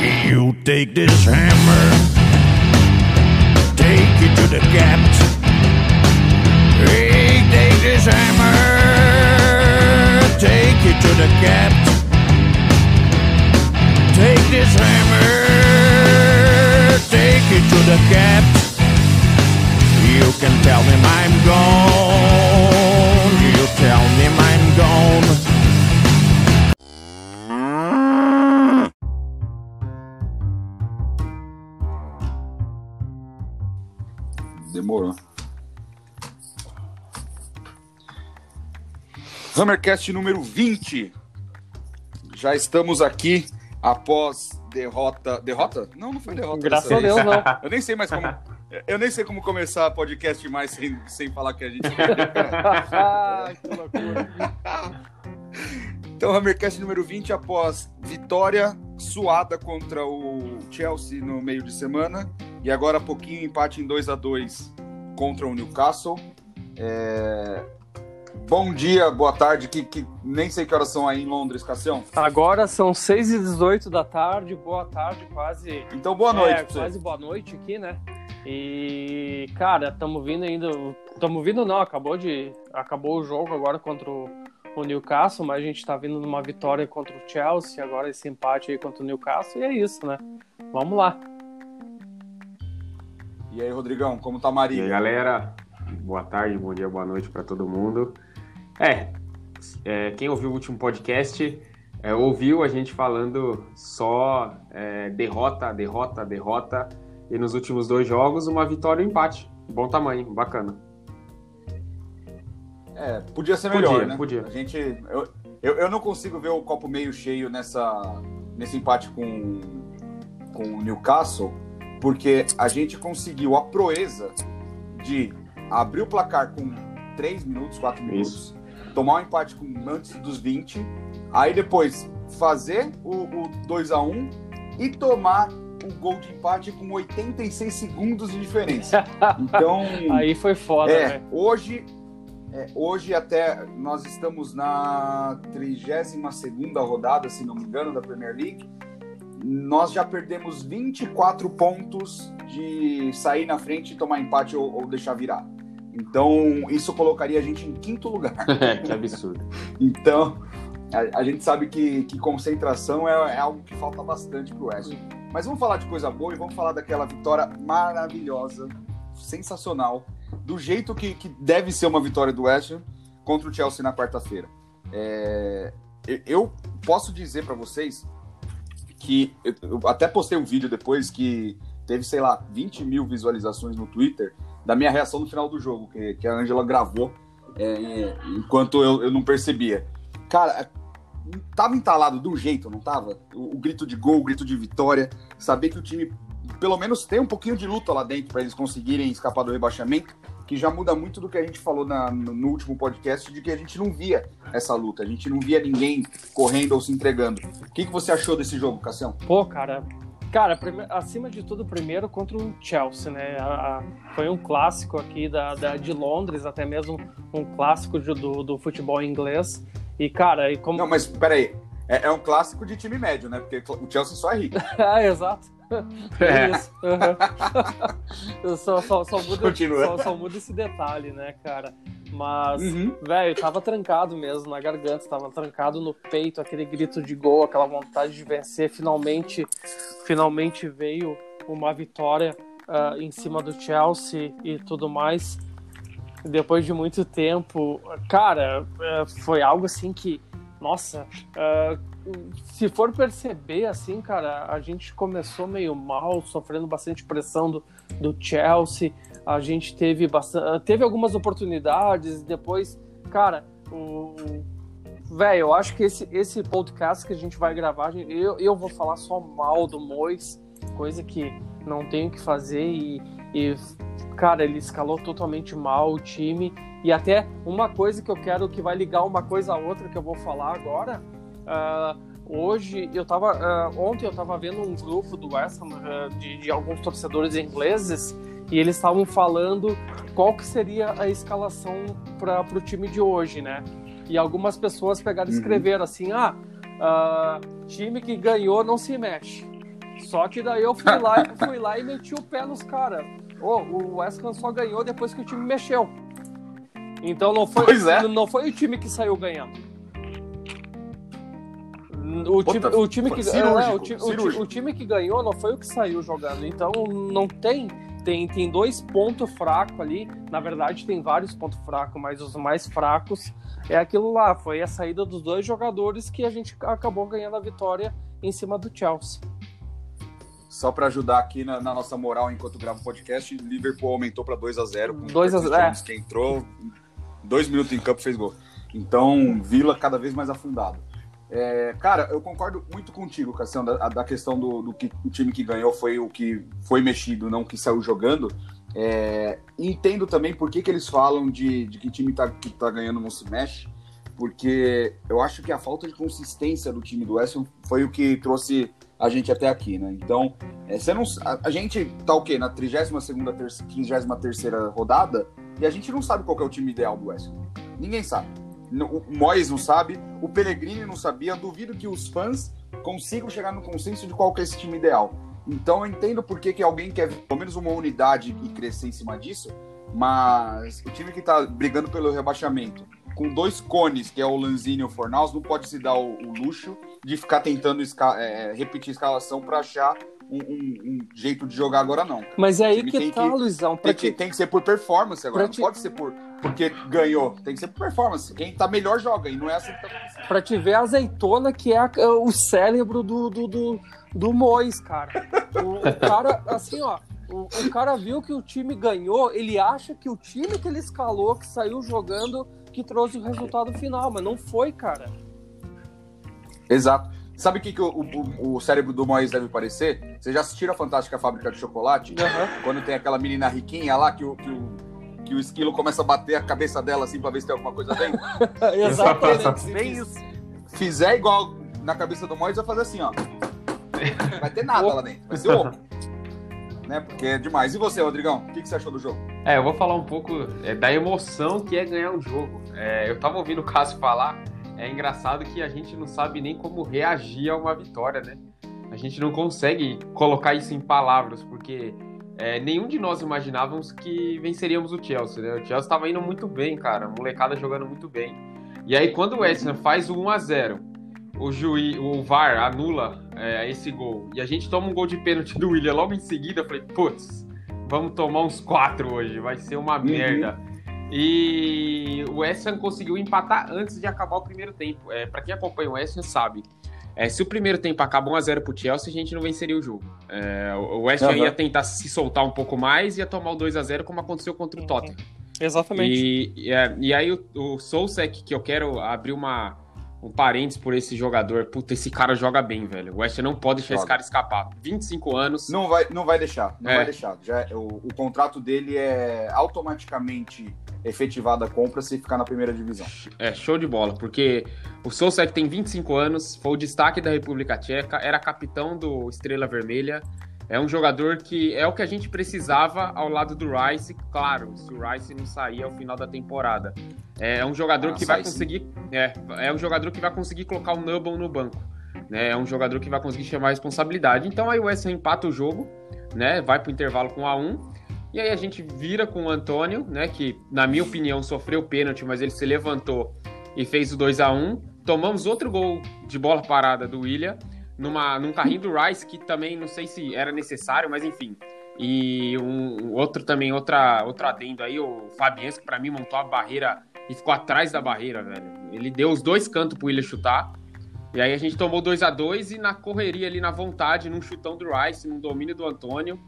You take this hammer, take it to the gaps. Hey, take this hammer, take it to the gaps. Take this hammer, take it to the gaps. You can tell them I'm gone. You tell them I'm gone. Demorou. Hammercast número 20. Já estamos aqui após derrota. Derrota? Não, não foi derrota. Graças a Deus, não. Eu nem sei mais como. Eu nem sei como começar podcast mais sem, sem falar que a gente. Ah, que loucura. Então, Hammercast número 20, após vitória suada contra o Chelsea no meio de semana. E agora há pouquinho empate em 2 a 2 contra o Newcastle. É, Bom dia, boa tarde, que, que nem sei que horas são aí em Londres, Cassião. Agora são 6 e 18 da tarde, boa tarde, quase. Então, boa noite é, quase boa noite aqui, né? E, cara, estamos vindo ainda. Estamos vindo, não, acabou de. Acabou o jogo agora contra o, o Newcastle, mas a gente tá vindo numa vitória contra o Chelsea, agora esse empate aí contra o Newcastle, e é isso, né? Vamos lá. E aí, Rodrigão, como tá a E aí, Maria? galera, boa tarde, bom dia, boa noite para todo mundo. É, é, quem ouviu o último podcast é, ouviu a gente falando só é, derrota, derrota, derrota. E nos últimos dois jogos, uma vitória e um empate. Bom tamanho, bacana. É, podia ser Podia, melhor, né? podia. A gente, eu, eu, eu não consigo ver o copo meio cheio nessa, nesse empate com, com o Newcastle, porque a gente conseguiu a proeza de abrir o placar com 3 minutos, 4 minutos, tomar um empate com, antes dos 20, aí depois fazer o, o 2 a 1 e tomar o gol de empate com 86 segundos de diferença. Então, Aí foi foda, é, né? hoje, é, hoje até nós estamos na 32 rodada, se não me engano, da Premier League. Nós já perdemos 24 pontos de sair na frente e tomar empate ou, ou deixar virar. Então, isso colocaria a gente em quinto lugar. que absurdo. Então, a, a gente sabe que, que concentração é, é algo que falta bastante pro West. Ham. Mas vamos falar de coisa boa e vamos falar daquela vitória maravilhosa, sensacional, do jeito que, que deve ser uma vitória do West Ham contra o Chelsea na quarta-feira. É, eu- posso dizer para vocês que eu, até postei um vídeo depois que teve, sei lá, 20 mil visualizações no Twitter da minha reação no final do jogo, que, que a Angela gravou é, enquanto eu, eu não percebia. Cara, tava entalado de um jeito, não tava? O, o grito de gol, o grito de vitória, saber que o time pelo menos tem um pouquinho de luta lá dentro para eles conseguirem escapar do rebaixamento, que já muda muito do que a gente falou na- no, último podcast, de que a gente não via essa luta, a gente não via ninguém correndo ou se entregando. O que, que você achou desse jogo, Cassião? Pô, cara, cara, acima de tudo, primeiro contra o Chelsea, né? A- a- foi um clássico aqui da, da- de Londres, até mesmo um clássico de- do, do futebol inglês. E, cara, e como. Não, mas peraí, é, é um clássico de time médio, né? Porque o Chelsea só é rico. ah, exato. É É. isso. Eu só, só, só, só, só muda esse detalhe, né, cara? Mas, Uhum. velho, tava trancado mesmo na garganta, tava trancado no peito, aquele grito de gol, aquela vontade de vencer. Finalmente, finalmente veio uma vitória ah, em cima do Chelsea e tudo mais. Depois de muito tempo, cara, eh, foi algo assim que, nossa, ah, se for perceber, assim, cara, a gente começou meio mal, sofrendo bastante pressão do, do Chelsea. A gente teve bastante, teve algumas oportunidades. Depois, cara, o velho, eu acho que esse, esse podcast que a gente vai gravar, eu, eu vou falar só mal do Mois, coisa que não tenho que fazer e, e, cara, ele escalou totalmente mal o time. E até uma coisa que eu quero que vai ligar uma coisa a outra que eu vou falar agora. Ah, hoje eu tava. ah, ontem eu tava vendo um grupo do West Ham ah, de, de alguns torcedores ingleses e eles estavam falando qual que seria a escalação para o time de hoje, né? E algumas pessoas pegaram e Uhum. escreveram assim: ah, ah, time que ganhou não se mexe. Só que daí eu fui lá, fui lá e meti o pé nos caras. Ô, o West Ham só ganhou depois que o time mexeu. Então não foi, é. não foi o time que saiu ganhando. O time, o time que cirúrgico, é, o, cirúrgico. o time que ganhou não foi o que saiu jogando. Então não tem tem, tem dois pontos fracos ali. Na verdade tem vários pontos fracos, mas os mais fracos é aquilo lá. Foi a saída dos dois jogadores que a gente acabou ganhando a vitória em cima do Chelsea. Só pra ajudar aqui na, na nossa moral enquanto grava o podcast, Liverpool aumentou pra 2 a 0 com o 2 a Curtis 0, Jones, que entrou, dois minutos em campo fez gol. Então, Vila cada vez mais afundado. É, cara, eu concordo muito contigo, Cassião, da, da questão do, do que o time que ganhou foi o que foi mexido, não que saiu jogando. É, entendo também por que, que eles falam de, de que time tá, que tá ganhando não se mexe, porque eu acho que a falta de consistência do time do West Ham foi o que trouxe a gente até aqui, né? Então, é, você não, a, a gente tá o quê? Na 32ª, 33ª rodada e a gente não sabe qual é o time ideal do West Ham. Ninguém sabe. O Moyes não sabe, o Pellegrini não sabia. Duvido que os fãs consigam chegar no consenso de qual que é esse time ideal. Então eu entendo por que, que alguém quer pelo menos uma unidade e crescer em cima disso, mas o time que tá brigando pelo rebaixamento, com dois cones, que é o Lanzini e o Fornaus, não pode se dar o, o luxo de ficar tentando esca- é, repetir a escalação para achar um, um- um jeito de jogar agora, não. Mas é aí que tá, que- Luizão. Tem que, te, tem que ser por performance agora, Pra não te- pode ser por porque ganhou, tem que ser por performance. Quem tá melhor joga, e não é assim que tá acontecendo. pra te ver a azeitona que é a- o cérebro do, do, do, do Mois, cara. O, o cara, assim, ó. O, o cara viu que o time ganhou, ele acha que o time que ele escalou, que saiu jogando, que trouxe o resultado final, mas não foi, cara. Exato. Sabe o que, que o, o- o cérebro do Moisés deve parecer? Vocês já assistiram a Fantástica Fábrica de Chocolate? Quando tem aquela menina riquinha lá que o, que o, que o esquilo começa a bater a cabeça dela assim pra ver se tem alguma coisa dentro? Exatamente, bem isso. Fizer igual na cabeça do Moisés, vai fazer assim, ó. Não vai ter nada lá dentro. Vai ser oco. Né? Porque é demais. E você, Rodrigão? O que, que você achou do jogo? É, eu vou falar um pouco é, da emoção que é ganhar um jogo. É, eu tava ouvindo o Cássio falar, é engraçado que a gente não sabe nem como reagir a uma vitória, né? A gente não consegue colocar isso em palavras, porque é, nenhum de nós imaginávamos que venceríamos o Chelsea, né? O Chelsea tava indo muito bem, cara, a molecada jogando muito bem. E aí, quando o West Ham faz o 1x0, o juiz, o VAR anula é, esse gol, e a gente toma um gol de pênalti do William logo em seguida, eu falei, putz, vamos tomar uns quatro hoje, vai ser uma Uhum. merda. E o West Ham conseguiu empatar antes de acabar o primeiro tempo. É, para quem acompanha o West Ham sabe, é, se o primeiro tempo acaba 1x0 pro Chelsea, a gente não venceria o jogo. É, o West Ham Aham. ia tentar se soltar um pouco mais e ia tomar o 2x0 como aconteceu contra o Tottenham. Exatamente. E, e, é, e aí o, o Soulsec, que eu quero abrir uma, um parênteses por esse jogador. Puta, esse cara joga bem, velho. O West não pode deixar Joga. esse cara escapar. 25 anos. Não vai, não vai deixar, não É. vai deixar. Já, é- o, o contrato dele é automaticamente efetivado a compra se ficar na primeira divisão. É, show de bola, porque o Soulsec tem 25 anos, foi o destaque da República Tcheca, era capitão do Estrela Vermelha. É um jogador que é o que a gente precisava ao lado do Rice, claro, se o Rice não sair ao final da temporada. É um jogador Ah, que vai conseguir. É, é um jogador que vai conseguir colocar o Nubble no banco. Né? É um jogador que vai conseguir chamar a responsabilidade. Então aí o West Ham empata o jogo, né? Vai pro intervalo com 1 a 1 E aí a gente vira com o Antônio, né? Que, na minha opinião, sofreu pênalti, mas ele se levantou e fez o 2 a 1 Tomamos outro gol de bola parada do William, numa, num carrinho do Rice, que também não sei se era necessário, mas enfim. E um outro também, outra, outro adendo aí, o Fabianski, pra mim montou a barreira e ficou atrás da barreira, velho. Ele deu os dois cantos pro William chutar. E aí a gente tomou 2 a 2 e na correria ali, na vontade, num chutão do Rice, num domínio do Antônio,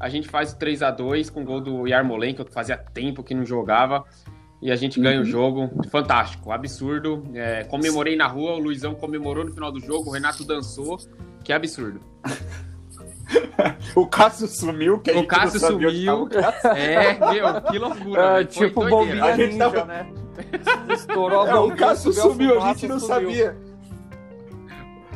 a gente faz o 3 a 2 com o gol do Yarmolenko, que fazia tempo que não jogava. E a gente ganha o jogo. Fantástico, absurdo. É, comemorei na rua, o Luizão comemorou no final do jogo, o Renato dançou. Que absurdo. O Cássio sumiu, que a O gente Cássio não sabia onde sumiu. tava o Cássio. É, meu, que loucura. É, tipo bombinha A gente ninja, tava- né? Estourou a É, o bombinha, Cássio sumiu, a fumaça, gente não sumiu. sabia.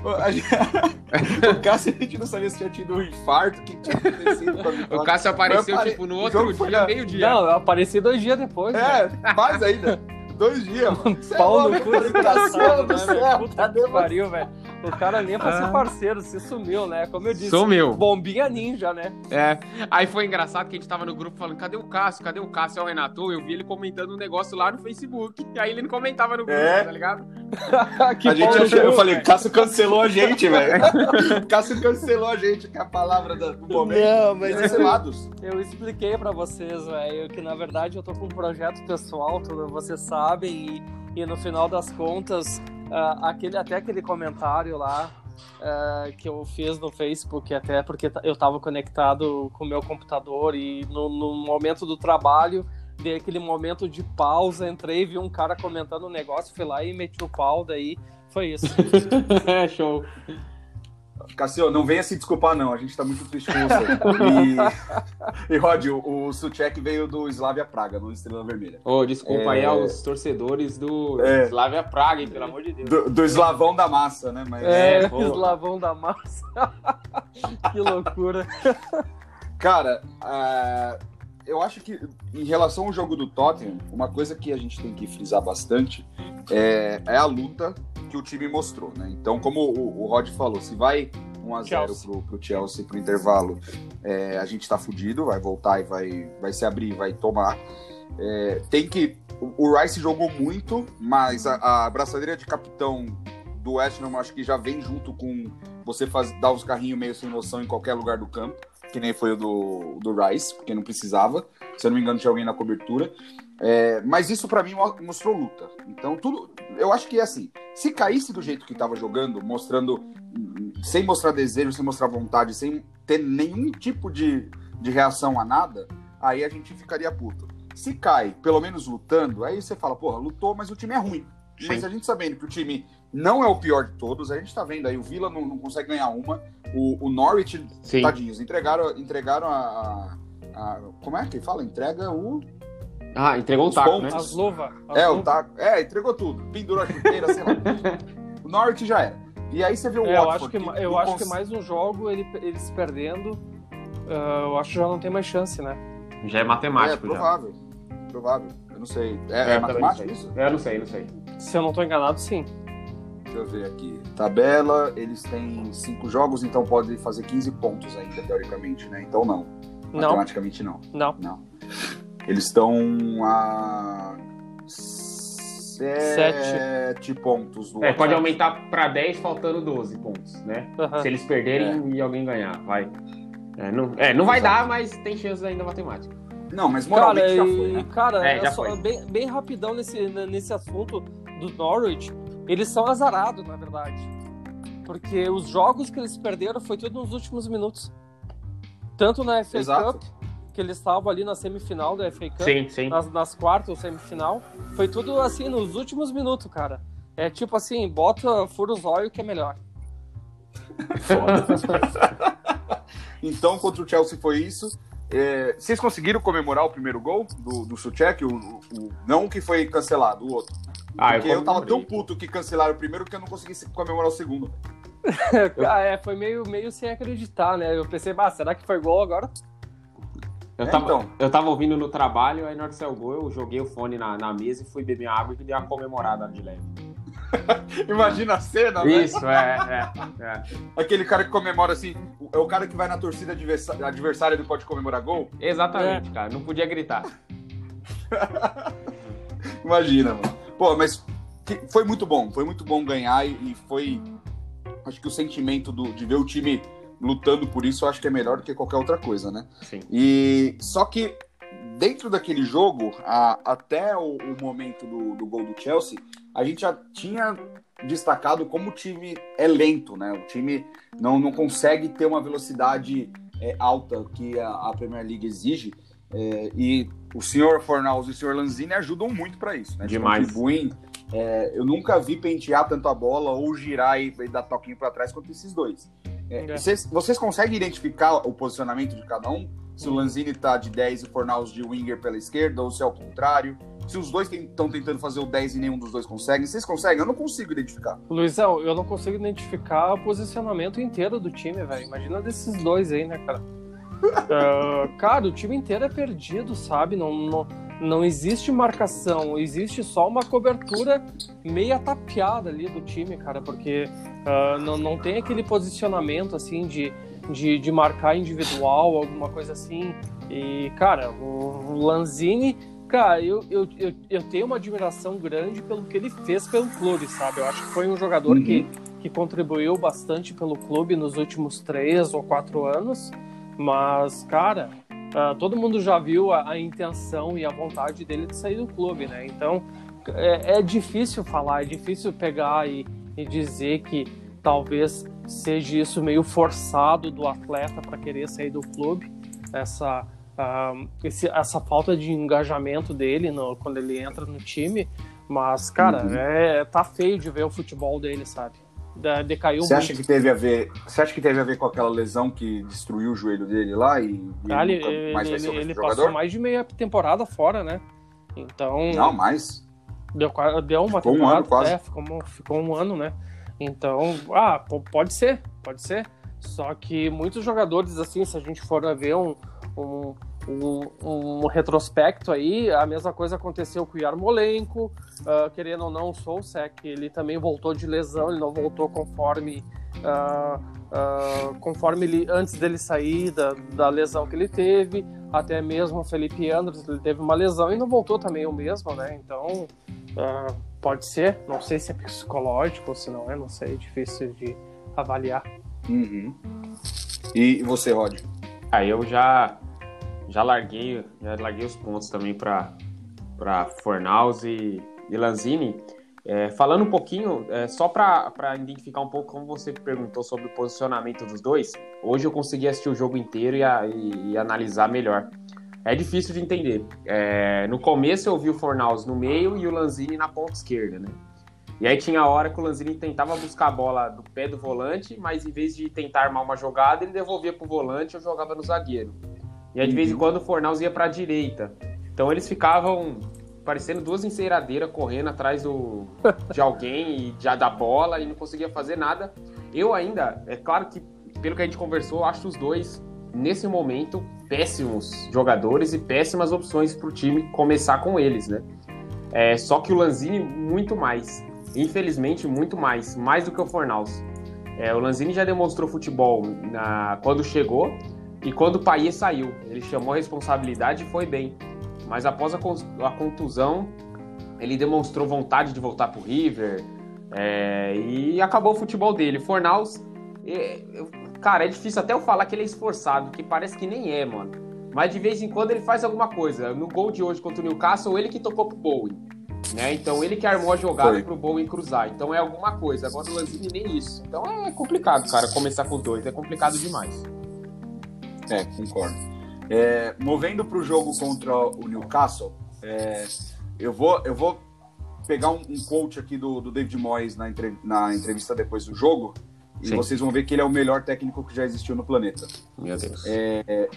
O Cássio, a gente não sabia se tinha tido um infarto, o que tinha acontecido com a vitória. O Cássio apareceu, apare- tipo, no outro dia, na- meio-dia. Não, eu apareci dois dias depois. É, mais ainda. Dois dias, mano. Cê é no cu desgraçado, do né, céu, velho? Puta cadê que pariu, velho. O cara nem pra ser Ah. parceiro, se sumiu, né? Como eu disse. Sumiu. Bombinha ninja, né? É. Aí foi engraçado que a gente tava no grupo falando, cadê o Cássio? Cadê o Cássio? É o Renato. Eu vi ele comentando um negócio lá no Facebook. E aí ele não comentava no grupo, É. tá ligado? que a gente bom, achou, eu falei? Cássio cancelou a gente, velho. Cássio cancelou a gente, que é a palavra da- do momento. Não, mas Cancelados. Eu expliquei pra vocês, velho, que na verdade eu tô com um projeto pessoal, tudo vocês sabem, e, e no final das contas, ah, aquele, até aquele comentário lá ah, que eu fiz no Facebook, até porque eu tava conectado com o meu computador e no, no momento do trabalho, dei aquele momento de pausa, entrei, vi um cara comentando um negócio, fui lá e meti o pau, daí foi isso. É, show. Cassio, não venha se desculpar, não. A gente tá muito triste com você. E, e Rod, o, o Suchek veio do Slavia Praga, no Estrela Vermelha. Ô, desculpa É. aí aos torcedores do É. Slavia Praga, hein, pelo amor de Deus. Do, do eslavão da massa, né? Mas, É, porra. eslavão da massa. que loucura. Cara, ah, eu acho que em relação ao jogo do Tottenham, uma coisa que a gente tem que frisar bastante é, é a luta que o time mostrou, né? Então, como o, o Rod falou, se vai 1x0 Chelsea. pro, pro Chelsea pro intervalo, é, a gente tá fudido, vai voltar e vai, vai se abrir, vai tomar. É, tem que. O o Rice jogou muito, mas a, a braçadeira de capitão do West Ham acho que já vem junto com você faz, dar os carrinhos meio sem noção em qualquer lugar do campo, que nem foi o do, do Rice, porque não precisava. Se eu não me engano, tinha alguém na cobertura. É, mas isso pra mim mo- mostrou luta. Então, tudo. Eu acho que é assim. Se caísse do jeito que tava jogando, mostrando. Sem mostrar desejo, sem mostrar vontade, sem ter nenhum tipo de, de reação a nada, aí a gente ficaria puto. Se cai, pelo menos lutando, aí você fala, porra, lutou, mas o time é ruim. Mas Sim. a gente sabendo que o time não é o pior de todos, a gente tá vendo aí, o Villa não, não consegue ganhar uma, o, o Norwich, Sim. tadinhos, entregaram, entregaram a, a- a- Como é que fala? Entrega o. Ah, entregou um Os taco, pontos. né? As luvas. É, o taco. É, entregou tudo. Pendurou a chuteira, sei lá. O Norwich já era. E aí você vê o É, eu Watford. acho que, que eu não acho que cons- mais um jogo, ele, eles perdendo, ah, eu acho que já não tem mais chance, né? Já é É, matemático, já. provável. Provável. Eu não sei. É, É, é eu matemático não isso? Eu não sei, não sei. Se eu não tô enganado, sim. Deixa eu ver aqui. Tabela, eles têm cinco jogos, então pode fazer 15 pontos ainda, teoricamente, né? Então não. Não, Matematicamente não. não. Não. Eles estão a. Sete pontos do É, pode aumentar pra 10 faltando 12 pontos, né? Aham. Se eles perderem e alguém ganhar, vai. É, não, é, não vai dar, mas tem chance ainda matemática. Não, mas Cara, moralmente já e- foi, né? cara É, já é só- foi. bem, bem rapidão nesse, nesse assunto do Norwich, eles são azarados, na verdade. Porque os jogos que eles perderam foi tudo nos últimos minutos. Tanto na FA Exato. Cup, que eles estavam ali na semifinal da FA Cup, Sim, sim. nas, nas quartas ou semifinal, foi tudo assim nos últimos minutos, cara. É tipo assim, bota fura os olhos que é melhor. Então, contra o Chelsea foi isso. É, vocês conseguiram comemorar o primeiro gol do, do Suchek? O, o- o- não o que foi cancelado, o outro. Ah, Porque eu, tava comemorei. tão puto que cancelaram o primeiro que eu não consegui se- comemorar o segundo. Ah, é, foi meio, meio sem acreditar, né? Eu pensei, bah, será que foi gol agora? Eu É, tava, então. eu tava ouvindo no trabalho, aí na hora que saiu o gol, eu joguei o fone na, na mesa e fui beber água e dei uma comemorada de leve. Imagina a cena, né? Isso, é, é, é. Aquele cara que comemora assim, é o cara que vai na torcida adversária e pode comemorar gol? Exatamente, cara. Não podia gritar. Imagina, mano. Pô, mas foi muito bom, foi muito bom ganhar e, e foi. Acho que o sentimento do- de ver o time lutando por isso, eu acho que é melhor do que qualquer outra coisa, né? Sim. E só que dentro daquele jogo, a- até o, o momento do, do gol do Chelsea, a gente já tinha destacado como o time é lento, né? O time não, não consegue ter uma velocidade é, alta que a, a Premier League exige. é, e o senhor Fornals e o senhor Lanzini ajudam muito para isso, né? Demais. Contribuem. É, eu nunca vi pentear tanto a bola ou girar e, e dar toquinho para trás quanto esses dois. É. Vocês, vocês conseguem identificar o posicionamento de cada um? Se o Lanzini tá de 10 e o Fornals de winger pela esquerda, ou se é o contrário? Se os dois estão tentando fazer o 10 e nenhum dos dois consegue? Vocês conseguem? Eu não consigo identificar. Luizão, eu não consigo identificar o posicionamento inteiro do time, velho. Imagina desses dois aí, né, cara? Ah, cara, o time inteiro é perdido, sabe? Não, não, não existe marcação, existe só uma cobertura meia tapeada ali do time, cara, porque uh, não, não tem aquele posicionamento assim de, de, de, marcar individual, alguma coisa assim. E, cara, o Lanzini, cara, eu, eu, eu, eu, tenho uma admiração grande pelo que ele fez pelo clube, sabe? Eu acho que foi um jogador uhum. que, que contribuiu bastante pelo clube nos últimos três ou quatro anos. Mas, cara, Uh, todo mundo já viu a, a, intenção e a vontade dele de sair do clube, né? Então é, é difícil falar, é difícil pegar e, e, dizer que talvez seja isso meio forçado do atleta para querer sair do clube, essa, uh, esse, essa falta de engajamento dele no, quando ele entra no time. Mas, cara, uhum. é, tá feio de ver o futebol dele, sabe? Decaiu você muito. Acha que teve a ver, você acha que teve a ver com aquela lesão que destruiu o joelho dele lá e, ah, ele, mais ele, ele passou mais de meia temporada fora, né? Então. Não, mais. Deu, deu uma ficou temporada, um ano quase. É, ficou, ficou um ano, né? Então, ah, pode ser, pode ser. Só que muitos jogadores, assim, se a gente for ver um, um um, um, retrospecto aí, a mesma coisa aconteceu com o Yarmolenko, uh, querendo ou não, o Sousek, ele também voltou de lesão, ele não voltou conforme uh, uh, conforme ele, antes dele sair da, da lesão que ele teve, até mesmo o Felipe Andres, ele teve uma lesão e não voltou também o mesmo, né, então pode ser, não sei se é psicológico ou se não é, não sei, é difícil de avaliar. Uhum. E você, Rod? Aí eu já já larguei, já larguei os pontos também para Fornaus e, e Lanzini. É, falando um pouquinho, é, só para identificar um pouco como você perguntou sobre o posicionamento dos dois, hoje eu consegui assistir o jogo inteiro e, a, e, e analisar melhor. É difícil de entender. É, no começo eu vi o Fornaus no meio e o Lanzini na ponta esquerda, né? E aí tinha a hora que o Lanzini tentava buscar a bola do pé do volante, mas em vez de tentar armar uma jogada, ele devolvia para o volante ou jogava no zagueiro. E aí, de vez em uhum. quando, o Fornaus ia para a direita. Então, eles ficavam parecendo duas enceiradeiras correndo atrás do, de alguém e já da bola e não conseguia fazer nada. Eu ainda, é claro que, pelo que a gente conversou, acho os dois, nesse momento, péssimos jogadores e péssimas opções para o time começar com eles, né? É, só que o Lanzini, muito mais. Infelizmente, muito mais. Mais do que o Fornaus. É, o Lanzini já demonstrou futebol na, quando chegou, e quando o Paier saiu, ele chamou a responsabilidade e foi bem. Mas após a, contusão, ele demonstrou vontade de voltar para o River é, e acabou o futebol dele. Fornaus, é, cara, é difícil até eu falar que ele é esforçado, que parece que nem é, mano. Mas de vez em quando ele faz alguma coisa. No gol de hoje contra o Newcastle, ele que tocou pro Bowen. Né? Então ele que armou a jogada Foi. pro Bowen cruzar. Então é alguma coisa. Agora o Lanzini nem isso. Então é complicado, cara, começar com dois. É complicado demais. É, concordo. É, movendo para o jogo contra o Newcastle, é, eu, vou, eu vou pegar um, um quote aqui do, do David Moyes na, entre, na entrevista depois do jogo, e Sim. vocês vão ver que ele é o melhor técnico que já existiu no planeta. Meu Deus. É,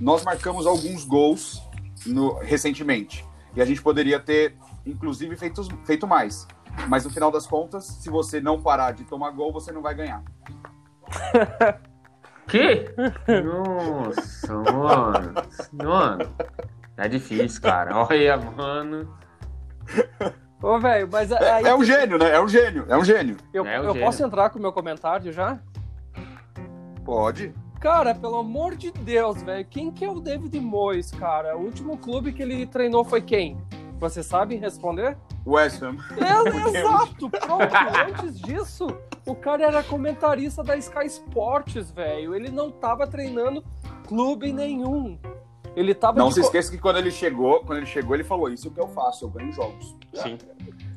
nós marcamos alguns gols no, recentemente, e a gente poderia ter, inclusive, feito, feito mais. Mas no final das contas, se você não parar de tomar gol, você não vai ganhar. Que? Nossa, mano. Mano. É difícil, cara. Olha, mano. Ô, velho, mas é, aí... é um gênio, né? É um gênio, é um gênio. Eu, é um eu gênio. posso entrar com o meu comentário já? Pode. Cara, pelo amor de Deus, velho, quem que é o David Moyes, cara? O último clube que ele treinou foi quem? Você sabe responder? West Ham. É, exato, pronto. Antes disso, o cara era comentarista da Sky Sports, velho. Ele não tava treinando clube nenhum. Ele tava Não se esqueça que quando ele chegou, quando ele chegou, ele falou: "Isso é o que eu faço, eu ganho jogos". Sim.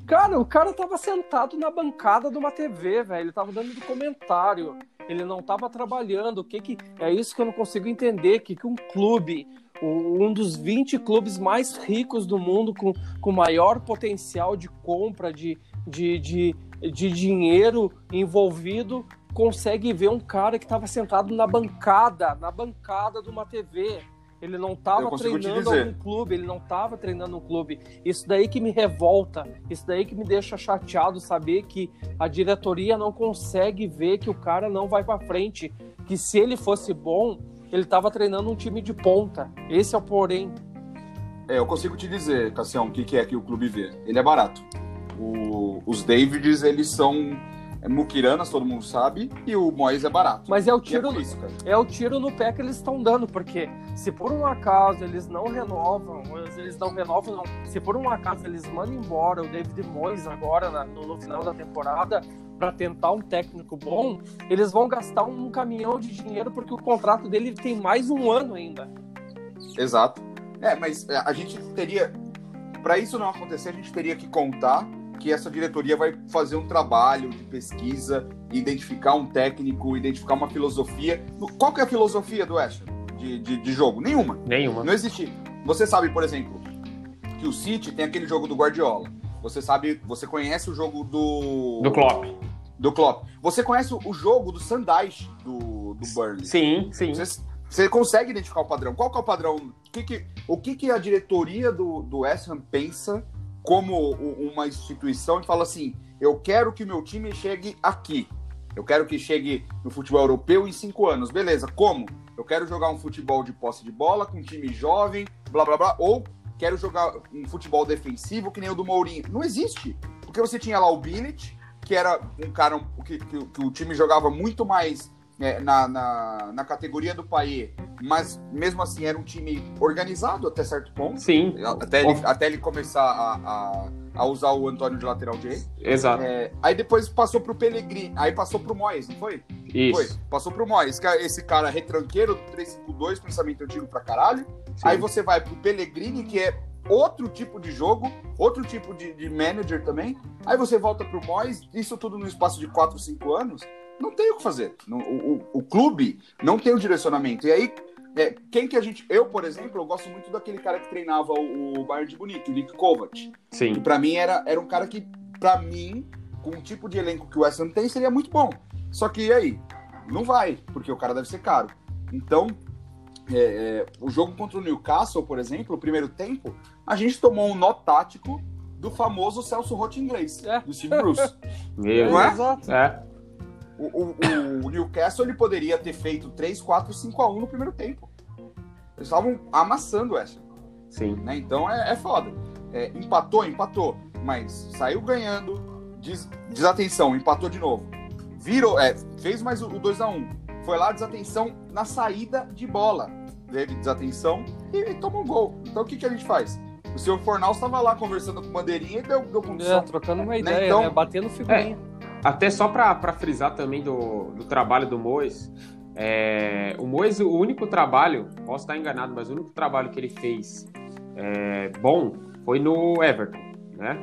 Cara, o cara tava sentado na bancada de uma TV, velho. Ele tava dando comentário. Ele não tava trabalhando. O que que é isso que eu não consigo entender? Que que um clube um dos 20 clubes mais ricos do mundo, com, com maior potencial de compra, de, de, de, de dinheiro envolvido, consegue ver um cara que estava sentado na bancada, na bancada de uma TV. Ele não estava treinando algum clube, ele não estava treinando um clube. Isso daí que me revolta, isso daí que me deixa chateado saber que a diretoria não consegue ver que o cara não vai para frente, que se ele fosse bom, ele estava treinando um time de ponta. Esse é o porém. É, eu consigo te dizer, Cassião, o que, que é que o clube vê. Ele é barato. O- os Davids, eles são é, muquiranas, todo mundo sabe, e o Moyes é barato. Mas é o é tiro, por isso, é o tiro no pé que eles estão dando, porque se por um acaso eles não renovam, eles não renovam, não. Se por um acaso eles mandam embora o David Moyes agora na- no, no final da temporada para tentar um técnico bom, eles vão gastar um caminhão de dinheiro porque o contrato dele tem mais um ano ainda. Exato. É, mas é, a gente teria. Para isso não acontecer, a gente teria que contar que essa diretoria vai fazer um trabalho de pesquisa, identificar um técnico, identificar uma filosofia. Qual que é a filosofia do West Ham de, de, de jogo? Nenhuma. Nenhuma. Não existe. Você sabe, por exemplo, que o City tem aquele jogo do Guardiola. Você sabe, você conhece o jogo do Do Klopp. do Klopp. Você conhece o jogo do Sandais do, do Burnley. Sim, sim. Você, você consegue identificar o padrão. Qual que é o padrão? O que, que, o que, que a diretoria do, do West Ham pensa como uma instituição e fala assim: eu quero que meu time chegue aqui. Eu quero que chegue no futebol europeu em cinco anos. Beleza, como? Eu quero jogar um futebol de posse de bola com um time jovem, blá blá blá. Ou quero jogar um futebol defensivo que nem o do Mourinho. Não existe. Porque você tinha lá o Billet, que era um cara que, que, que o time jogava muito mais na, na, na categoria do Paier, mas mesmo assim era um time organizado até certo ponto. Sim, Até ele, até ele começar a, a, a usar o Antônio de lateral direito. exato. É, aí depois passou pro Pellegrini, aí passou pro Moyes, não foi? Isso. Foi. Passou pro Moyes, que é esse cara retranqueiro do 352, pensamento antigo pra caralho. Sim. Aí você vai pro Pellegrini, que é outro tipo de jogo, outro tipo de, de manager também. Aí você volta pro Moyes, isso tudo no espaço de 4, 5 anos. Não tem o que fazer. O, o- o clube não tem o direcionamento. E aí, é, quem que a gente. Eu, por exemplo, eu gosto muito daquele cara que treinava o, o Bayern de Munique, o Nick Kovac. Que Sim. pra mim era, era um cara que, pra mim, com o tipo de elenco que o West Ham tem, seria muito bom. Só que e aí? Não vai, porque o cara deve ser caro. Então, é, é, o jogo contra o Newcastle, por exemplo, o primeiro tempo, a gente tomou um nó tático do famoso Celso Roth inglês, É. do Steve Bruce. Meu Não é? Exato. É. o, o- o Newcastle ele poderia ter feito 3, 4, 5 a 1 no primeiro tempo. Eles estavam amassando o West Ham. Sim. né? Então é, é foda. É, empatou, empatou, mas saiu ganhando, des- desatenção, empatou de novo. Virou, é, fez mais o, 2x1. Foi lá, desatenção na saída de bola. Teve desatenção e, e tomou um gol. Então o que, que a gente faz? O senhor Fornal estava lá conversando com o Bandeirinha e deu, deu É, condição. trocando uma Né, ideia, então- né? Batendo figurinha. Até só pra frisar também do, do trabalho do Mois. é, o Mois, o único trabalho, posso estar enganado, mas o único trabalho que ele fez é, bom foi no Everton, né?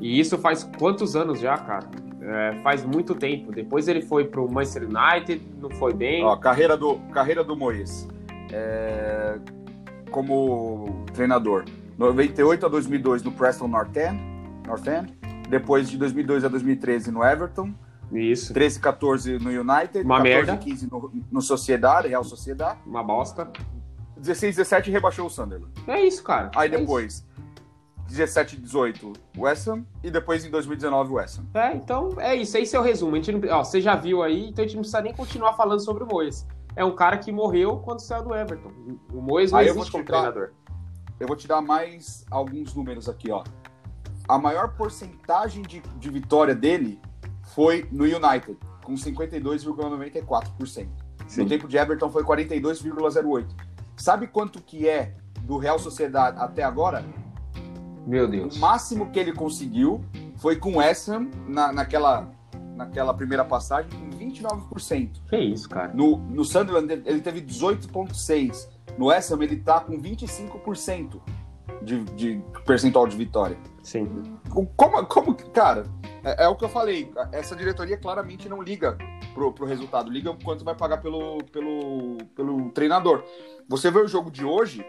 E isso faz quantos anos já, cara? É, faz muito tempo. Depois ele foi pro Manchester United, não foi bem. Ó, carreira do, carreira do Moisés. É, como treinador. 98 a 2002 no Preston North End, North End. Depois de 2002 a 2013 no Everton. Isso, 13 14 no United. Uma 14 merda. 15 no, no Sociedade, Real Sociedade. uma bosta. 16 17 rebaixou o Sunderland. É isso, cara. Aí É isso. depois 17 18 West Ham. E depois em 2019 West Ham. É, então é isso, esse é o resumo. A gente não, ó, você já viu aí, então a gente não precisa nem continuar falando sobre o Mois. É um cara que morreu quando saiu do Everton. O Mois não Aí existe como dar- treinador. Eu vou te dar mais alguns números aqui, ó. A maior porcentagem de, de vitória dele foi no United, com 52,94%. Sim. No tempo de Everton foi 42,08%. Sabe quanto que é do Real Sociedade até agora? Meu O Deus. máximo que ele conseguiu foi com o West Ham na, naquela, naquela primeira passagem com 29%. Que isso, cara. No, no Sunderland ele teve 18,6%. No West Ham ele tá com 25% de, de percentual de vitória. Sim. Como, como cara, é, é o que eu falei. Essa diretoria claramente não liga pro, pro resultado, liga o quanto vai pagar pelo, pelo, pelo treinador. Você vê o jogo de hoje,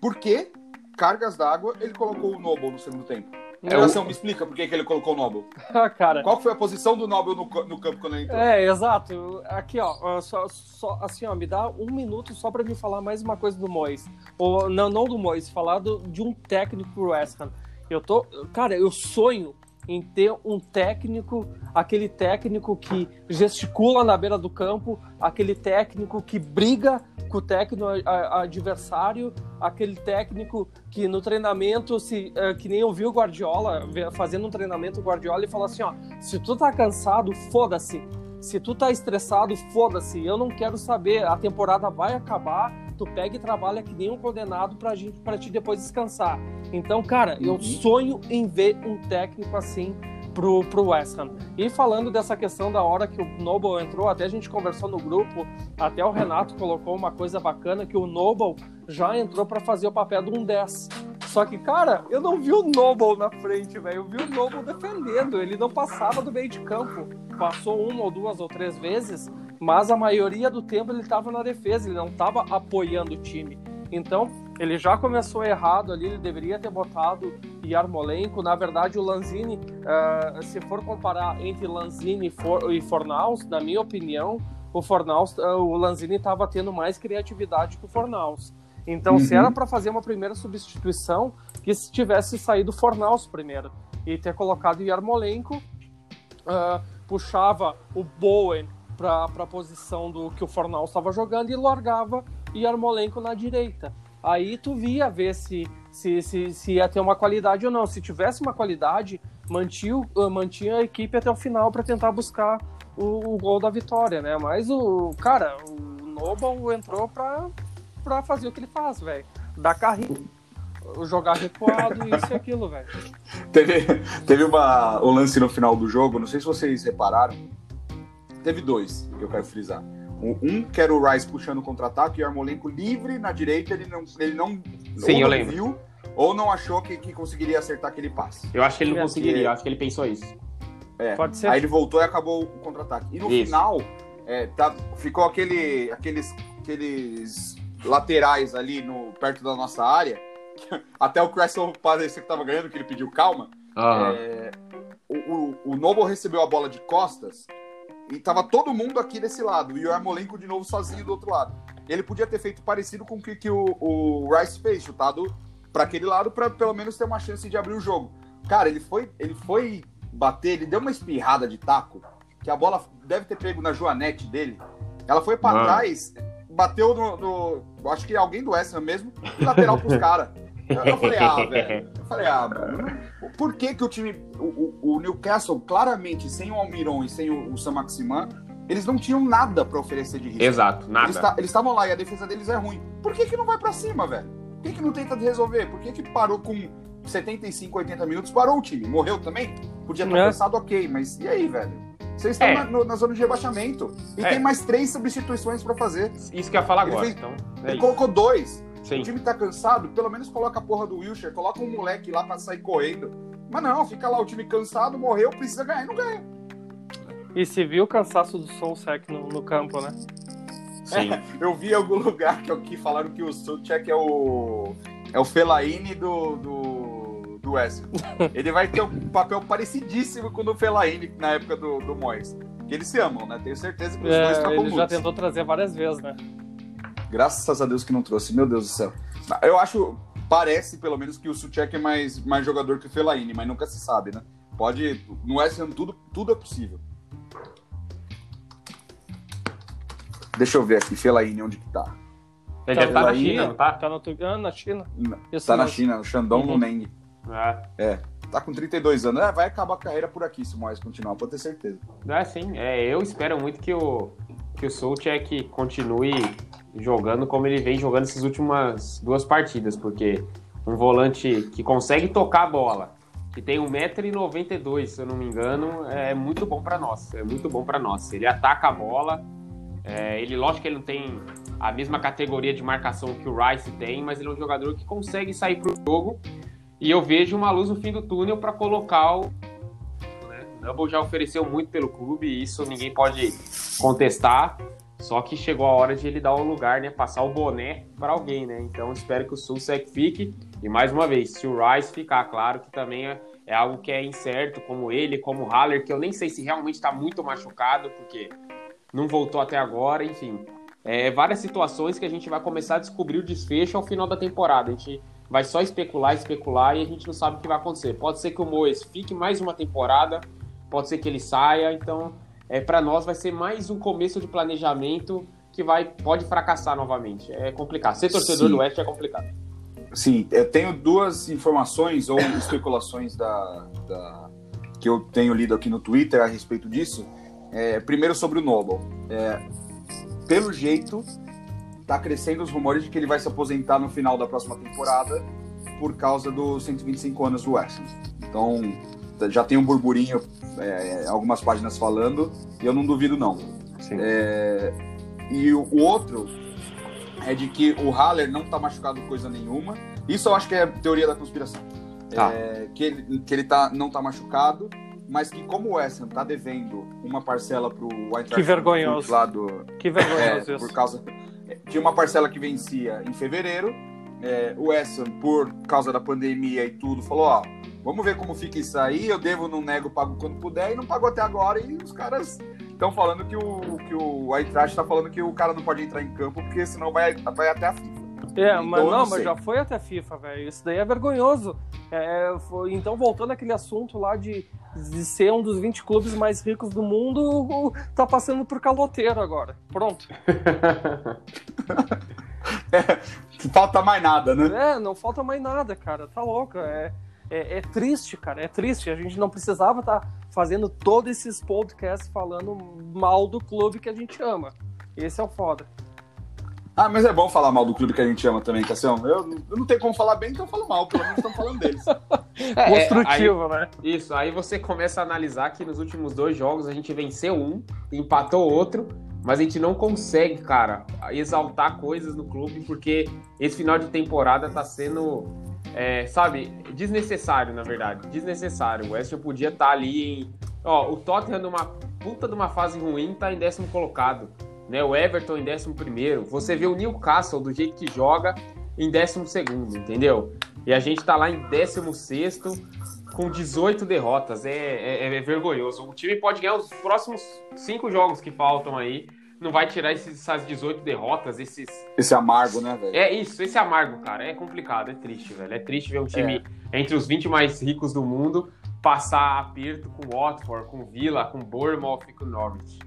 por que cargas d'água ele colocou o Noble no segundo tempo? É Redação, me explica por que, que ele colocou o Noble. Ah, cara. Qual foi a posição do Noble no, no campo quando ele entrou? É, exato. Aqui, ó, só, só- assim, ó, me dá um minuto só pra me falar mais uma coisa do Mois. Ou, não, não do Mois, falar do- de um técnico pro West Ham. Eu tô, cara, eu sonho em ter um técnico, aquele técnico que gesticula na beira do campo, aquele técnico que briga com o técnico adversário, aquele técnico que no treinamento, se, é, que nem eu vi o Guardiola fazendo um treinamento, o Guardiola e falou assim, ó, se tu tá cansado, foda-se, se tu tá estressado, foda-se, eu não quero saber, a temporada vai acabar, tu pega e trabalha que nem um condenado pra, gente, pra te depois descansar. Então, cara, eu uhum. sonho em ver um técnico assim pro, pro West Ham. E falando dessa questão da hora que o Noble entrou, até a gente conversou no grupo, até o Renato colocou uma coisa bacana, que o Noble já entrou para fazer o papel de um 10. Só que, cara, eu não vi o Noble na frente, velho. Eu vi o Noble defendendo. Ele não passava do meio de campo. Passou uma ou duas ou três vezes, mas a maioria do tempo ele estava na defesa, ele não estava apoiando o time. Então, ele já começou errado ali, ele deveria ter botado Yarmolenko. Na verdade, o Lanzini, uh, se for comparar entre Lanzini e Fornaus, na minha opinião, o Fornaus, uh, o Lanzini estava tendo mais criatividade que o Fornaus. Então, uhum. se era para fazer uma primeira substituição, que se tivesse saído o Fornaus primeiro e ter colocado Yarmolenko, uh, puxava o Bowen para a posição do que o Fornaus estava jogando e largava Yarmolenko na direita. Aí tu via ver se, se, se, se ia ter uma qualidade ou não. Se tivesse uma qualidade, mantinha, eh, mantinha a equipe até o final para tentar buscar o, o, gol da vitória, né? Mas o cara, o Noble entrou para pra fazer o que ele faz, velho. Dar carrinho, jogar recuado, isso e aquilo, velho. Teve, teve uma, um lance no final do jogo, não sei se vocês repararam. Teve dois que eu quero frisar. Um que era o Rice puxando o contra-ataque e o Armolenko livre na direita, ele não, ele não, Sim, eu lembro. viu ou não achou que, que conseguiria acertar aquele passe. Eu acho que ele não conseguiria, eu acho que ele pensou isso. É, Pode ser. Aí ele voltou e acabou o contra-ataque. E no isso. final, é, tá, ficou aquele, aqueles, aqueles laterais ali no, perto da nossa área. Até o Cressel parecia que tava ganhando, que ele pediu calma. Uhum. É, o, o, o Noble recebeu a bola de costas e tava todo mundo aqui desse lado, e o Armolenko de novo sozinho do outro lado. Ele podia ter feito parecido com o que, que o, o Rice fez, chutado para aquele lado para pelo menos ter uma chance de abrir o jogo. Cara, ele foi, ele foi bater, ele deu uma espirrada de taco, que a bola deve ter pego na joanete dele. Ela foi para trás, bateu no, no, Acho que alguém do West mesmo, e lateral pros caras. Eu, eu falei, ah, velho. Eu falei, ah, mano, por que que o time, o, o, Newcastle, claramente, sem o Almiron e sem o, o Sam Maximan, eles não tinham nada para oferecer de risco. Exato, nada. Eles estavam lá e a defesa deles é ruim. Por que que não vai para cima, velho? Por que que não tenta resolver? Por que que parou com 75, 80 minutos, parou o time? Morreu também? Podia ter é. passado ok, mas e aí, velho? Vocês estão é. na, no, na, zona de rebaixamento. E é. tem mais três substituições para fazer. Isso que eu ia falar agora. Fez, então, é ele colocou dois. Sim. O time tá cansado, pelo menos coloca a porra do Wilshire, coloca um moleque lá pra sair correndo. Mas não, fica lá o time cansado, morreu, precisa ganhar e não ganha. E se viu o cansaço do Solsec no, no campo, né? Sim. É, eu vi em algum lugar que, que falaram que o Solsec é o. é o Felaine do, do, do West. Ele vai ter um papel parecidíssimo com o do Felaine na época do, do Moyes. Que eles se amam, né? Tenho certeza que os é, dois trocam Ele já tentou trazer várias vezes, né? Graças a Deus que não trouxe, meu Deus do céu. Eu acho, parece pelo menos que o Suchek é mais, mais jogador que o Fellaini, mas nunca se sabe, né? Pode, no West Ham tudo, tudo é possível. Deixa eu ver aqui, Fellaini, onde que tá? Ele tá, tá na China, tá? Tá no, ah, na China. Isso tá na China, no Shandong uhum. Luneng. É. é. Tá com 32 anos. É, vai acabar a carreira por aqui se o Moyes continuar, pode ter certeza. É, sim. É, eu espero muito que o, que o Soucek continue jogando como ele vem jogando essas últimas duas partidas, porque um volante que consegue tocar a bola, que tem 1,92m, se eu não me engano, é muito bom para nós. É muito bom para nós. Ele ataca a bola, é, ele, lógico que ele não tem a mesma categoria de marcação que o Rice tem, mas ele é um jogador que consegue sair pro jogo. E eu vejo uma luz no fim do túnel para colocar o. Né? Double já ofereceu muito pelo clube, e isso ninguém pode contestar. Só que chegou a hora de ele dar o lugar, né? Passar o boné para alguém, né? Então espero que o Sulsec fique. E mais uma vez, se o Rice ficar, claro que também é, é algo que é incerto, como ele, como o Haller, que eu nem sei se realmente está muito machucado, porque não voltou até agora, enfim. É, várias situações que a gente vai começar a descobrir o desfecho ao final da temporada. A gente vai só especular, especular e a gente não sabe o que vai acontecer. Pode ser que o Moes fique mais uma temporada, pode ser que ele saia, então é, para nós vai ser mais um começo de planejamento que vai pode fracassar novamente. É complicado. Ser torcedor Sim. do Oeste é complicado. Sim, eu tenho duas informações ou especulações da, da- que eu tenho lido aqui no Twitter a respeito disso. É, primeiro sobre o Noble. É, pelo jeito, tá crescendo os rumores de que ele vai se aposentar no final da próxima temporada por causa dos 125 anos do West Ham. Então, já tem um burburinho, é, algumas páginas falando, e eu não duvido não. É, e o, o outro é de que o Haller não tá machucado coisa nenhuma. Isso eu acho que é teoria da conspiração. Tá. É, que ele, que ele tá, não tá machucado, mas que como o West Ham tá devendo uma parcela pro Eintracht Que vergonhoso. lá do, Que é, vergonhoso por isso. causa tinha uma parcela que vencia em fevereiro. É, o Ham, por causa da pandemia e tudo, falou: ó, vamos ver como fica isso aí. Eu devo, não nego, pago quando puder. E não pagou até agora. E os caras estão falando que o que o Eintracht está falando que o cara não pode entrar em campo porque senão vai, vai até a FIFA. É, Então, mas não, não mas já foi até FIFA, velho. Isso daí é vergonhoso. É, foi- então, voltando àquele assunto lá de, de ser um dos 20 clubes mais ricos do mundo, tá passando por caloteiro agora. Pronto. Falta mais nada, né? É, não falta mais nada, cara. Tá louco. É, é, é triste, cara. É triste. A gente não precisava estar fazendo todos esses podcasts falando mal do clube que a gente ama. Esse é o foda. Ah, mas é bom falar mal do clube que a gente ama também, Cassião. Eu, eu não tenho como falar bem, então eu falo mal. Pelo menos estamos falando deles. É, Construtivo, né? aí- isso, aí você começa a analisar que nos últimos dois jogos a gente venceu um, empatou outro, mas a gente não consegue, cara, exaltar coisas no clube, porque esse final de temporada tá sendo, é, sabe, desnecessário, na verdade. Desnecessário. O West Ham podia estar ali em. Ó, o Tottenham numa puta de uma fase ruim tá em décimo colocado. Né, o Everton em décimo primeiro. Você vê o Newcastle do jeito que joga em décimo segundo, entendeu? E a gente tá lá em 16 com 18 derrotas. É, é- é vergonhoso. O time pode ganhar os próximos cinco jogos que faltam aí. Não vai tirar esses- essas 18 derrotas, esses. Esse amargo, né, velho? É isso, esse amargo, cara. É complicado, é triste, velho. É triste ver um time entre os 20 mais ricos do mundo passar aperto com o Watford, com o Villa, com Bournemouth e com o Norwich.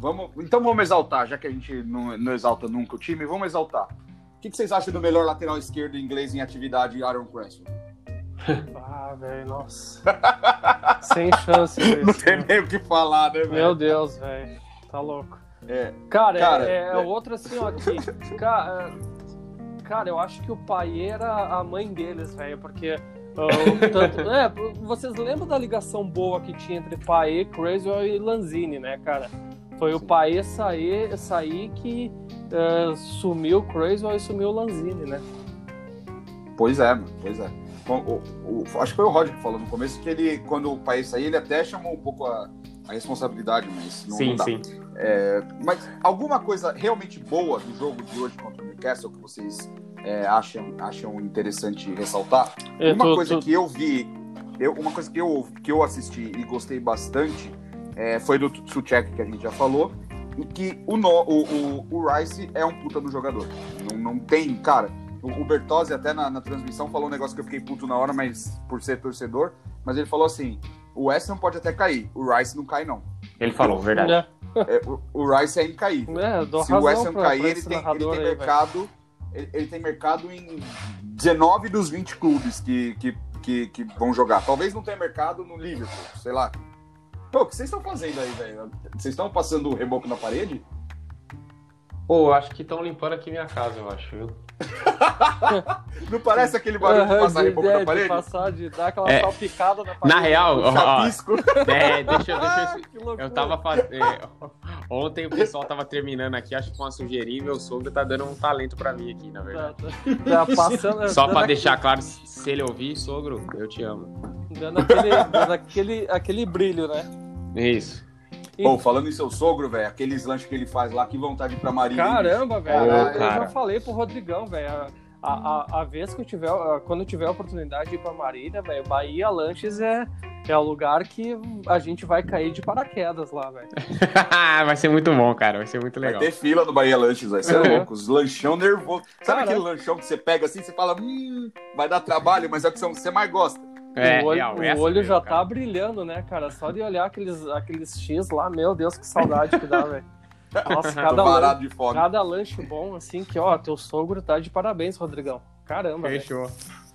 Vamos, então vamos exaltar, já que a gente não, não exalta nunca o time, vamos exaltar. O que, que vocês acham do melhor lateral esquerdo inglês em atividade, Aaron Cranston? Ah, velho, nossa. Sem chance. velho. Não tem nem o que falar, né, velho? Meu Deus, velho. Tá louco. É, Cara, Cara, é, é é- outro assim, ó, que, cara, cara, eu acho que o pai era a mãe deles, velho, porque tanto, é, vocês lembram da ligação boa que tinha entre Paê, Crazy e Lanzini, né, cara? Foi o Sim. Paê sair, sair que ah, sumiu o Crazy e sumiu o Lanzini, né? pois é, mano, pois é. Bom, o- o- acho que foi o Roger que falou no começo que ele, quando o país saiu, ele até chamou um pouco a, a responsabilidade, mas não, sim, não dá. sim. É, mas alguma coisa realmente boa do jogo de hoje contra o Newcastle que vocês é, acham, acham interessante ressaltar? É, Uma tu- coisa tu- que eu vi, eu, uma coisa que eu, que eu assisti e gostei bastante é, foi do Suchek, que a gente já falou, e que o, no, o, o, o Rice é um puta do jogador. Não, não tem, cara. O, o Bertozzi até na, na transmissão falou um negócio que eu fiquei puto na hora, mas por ser torcedor, mas ele falou assim: o West não pode até cair, o Rice não cai, não. Ele falou, verdade. É, É, o, o Rice é incaível. é, Se o West pra, cair, ele tem, ele tem aí, mercado. Ele, ele tem mercado em 19 dos 20 clubes que, que, que, que vão jogar. Talvez não tenha mercado no Liverpool, sei lá. Pô, o que vocês estão fazendo aí, velho? Vocês estão passando o reboco na parede? Pô, acho que estão limpando aqui minha casa, eu acho? Não parece aquele barulho de Aham, passar de- reboco é, na de parede? passar, de dar aquela É. salpicada na Na parede. real, ó, ó, Chapisco. é, deixa, eu- deixa Ah, eu que loucura. Eu tava fazendo. ontem o pessoal tava terminando aqui, acho que com uma sujeirinha, meu sogro tá dando um talento pra mim aqui, na verdade. Tá, tá, tá passando, Só pra aquele- deixar claro, se ele ouvir, sogro, eu te amo. Dando aquele, dando aquele, aquele brilho, né? Isso. Pô, falando em seu sogro, velho, aqueles lanches que ele faz lá, que vontade pra Marília. Caramba, velho. Caralho, eu cara. já falei pro Rodrigão, velho. a, a, a vez que eu tiver, quando eu tiver a oportunidade de ir pra Marília, velho, Bahia Lanches é, é o lugar que a gente vai cair de paraquedas lá, velho. vai ser muito bom, cara. Vai ser muito legal. Vai ter fila no Bahia Lanches, vai ser É. louco. Os lanchão nervoso. Sabe Caraca. aquele lanchão que você pega assim, você fala, hum, vai dar trabalho, mas é o que você mais gosta. É, o olho, real, o olho mesmo, já cara. tá brilhando, né, cara? Só de olhar aqueles, aqueles X lá, meu Deus, que saudade que dá, velho. Nossa, cada, lan- parado de fome. cada lanche bom, assim, que, ó, teu sogro tá de parabéns, Rodrigão. Caramba, velho. Fechou.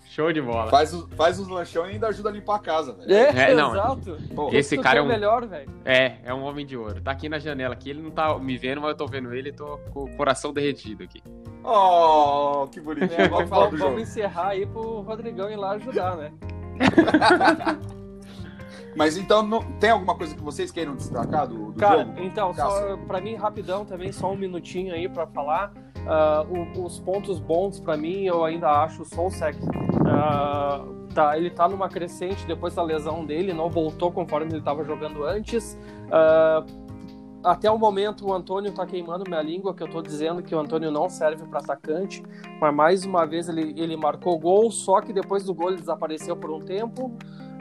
Show de bola. Faz, os- faz os lanchão e ainda ajuda a limpar a casa, velho. É, É, não, exato. Pô, Esse cara é um- melhor, velho. É, é um homem de ouro. Tá aqui na janela aqui, ele não tá me vendo, mas eu tô vendo ele e tô com o coração derretido aqui. Oh, que bonitinho. É, Vamos falar vamos, do vamos jogo. encerrar aí pro Rodrigão ir lá ajudar, né? Mas então, não- tem alguma coisa que vocês queiram destacar do, do Cara, jogo? então, pra mim, rapidão também, só um minutinho aí pra falar. Ah, o- os pontos bons pra mim, eu ainda acho o Solsec. Ah, tá, ele tá numa crescente depois da lesão dele, não voltou conforme ele tava jogando antes. Ah, até o momento, o Antônio tá queimando minha língua, que eu tô dizendo que o Antônio não serve para atacante, mas mais uma vez ele, ele marcou gol, só que depois do gol ele desapareceu por um tempo.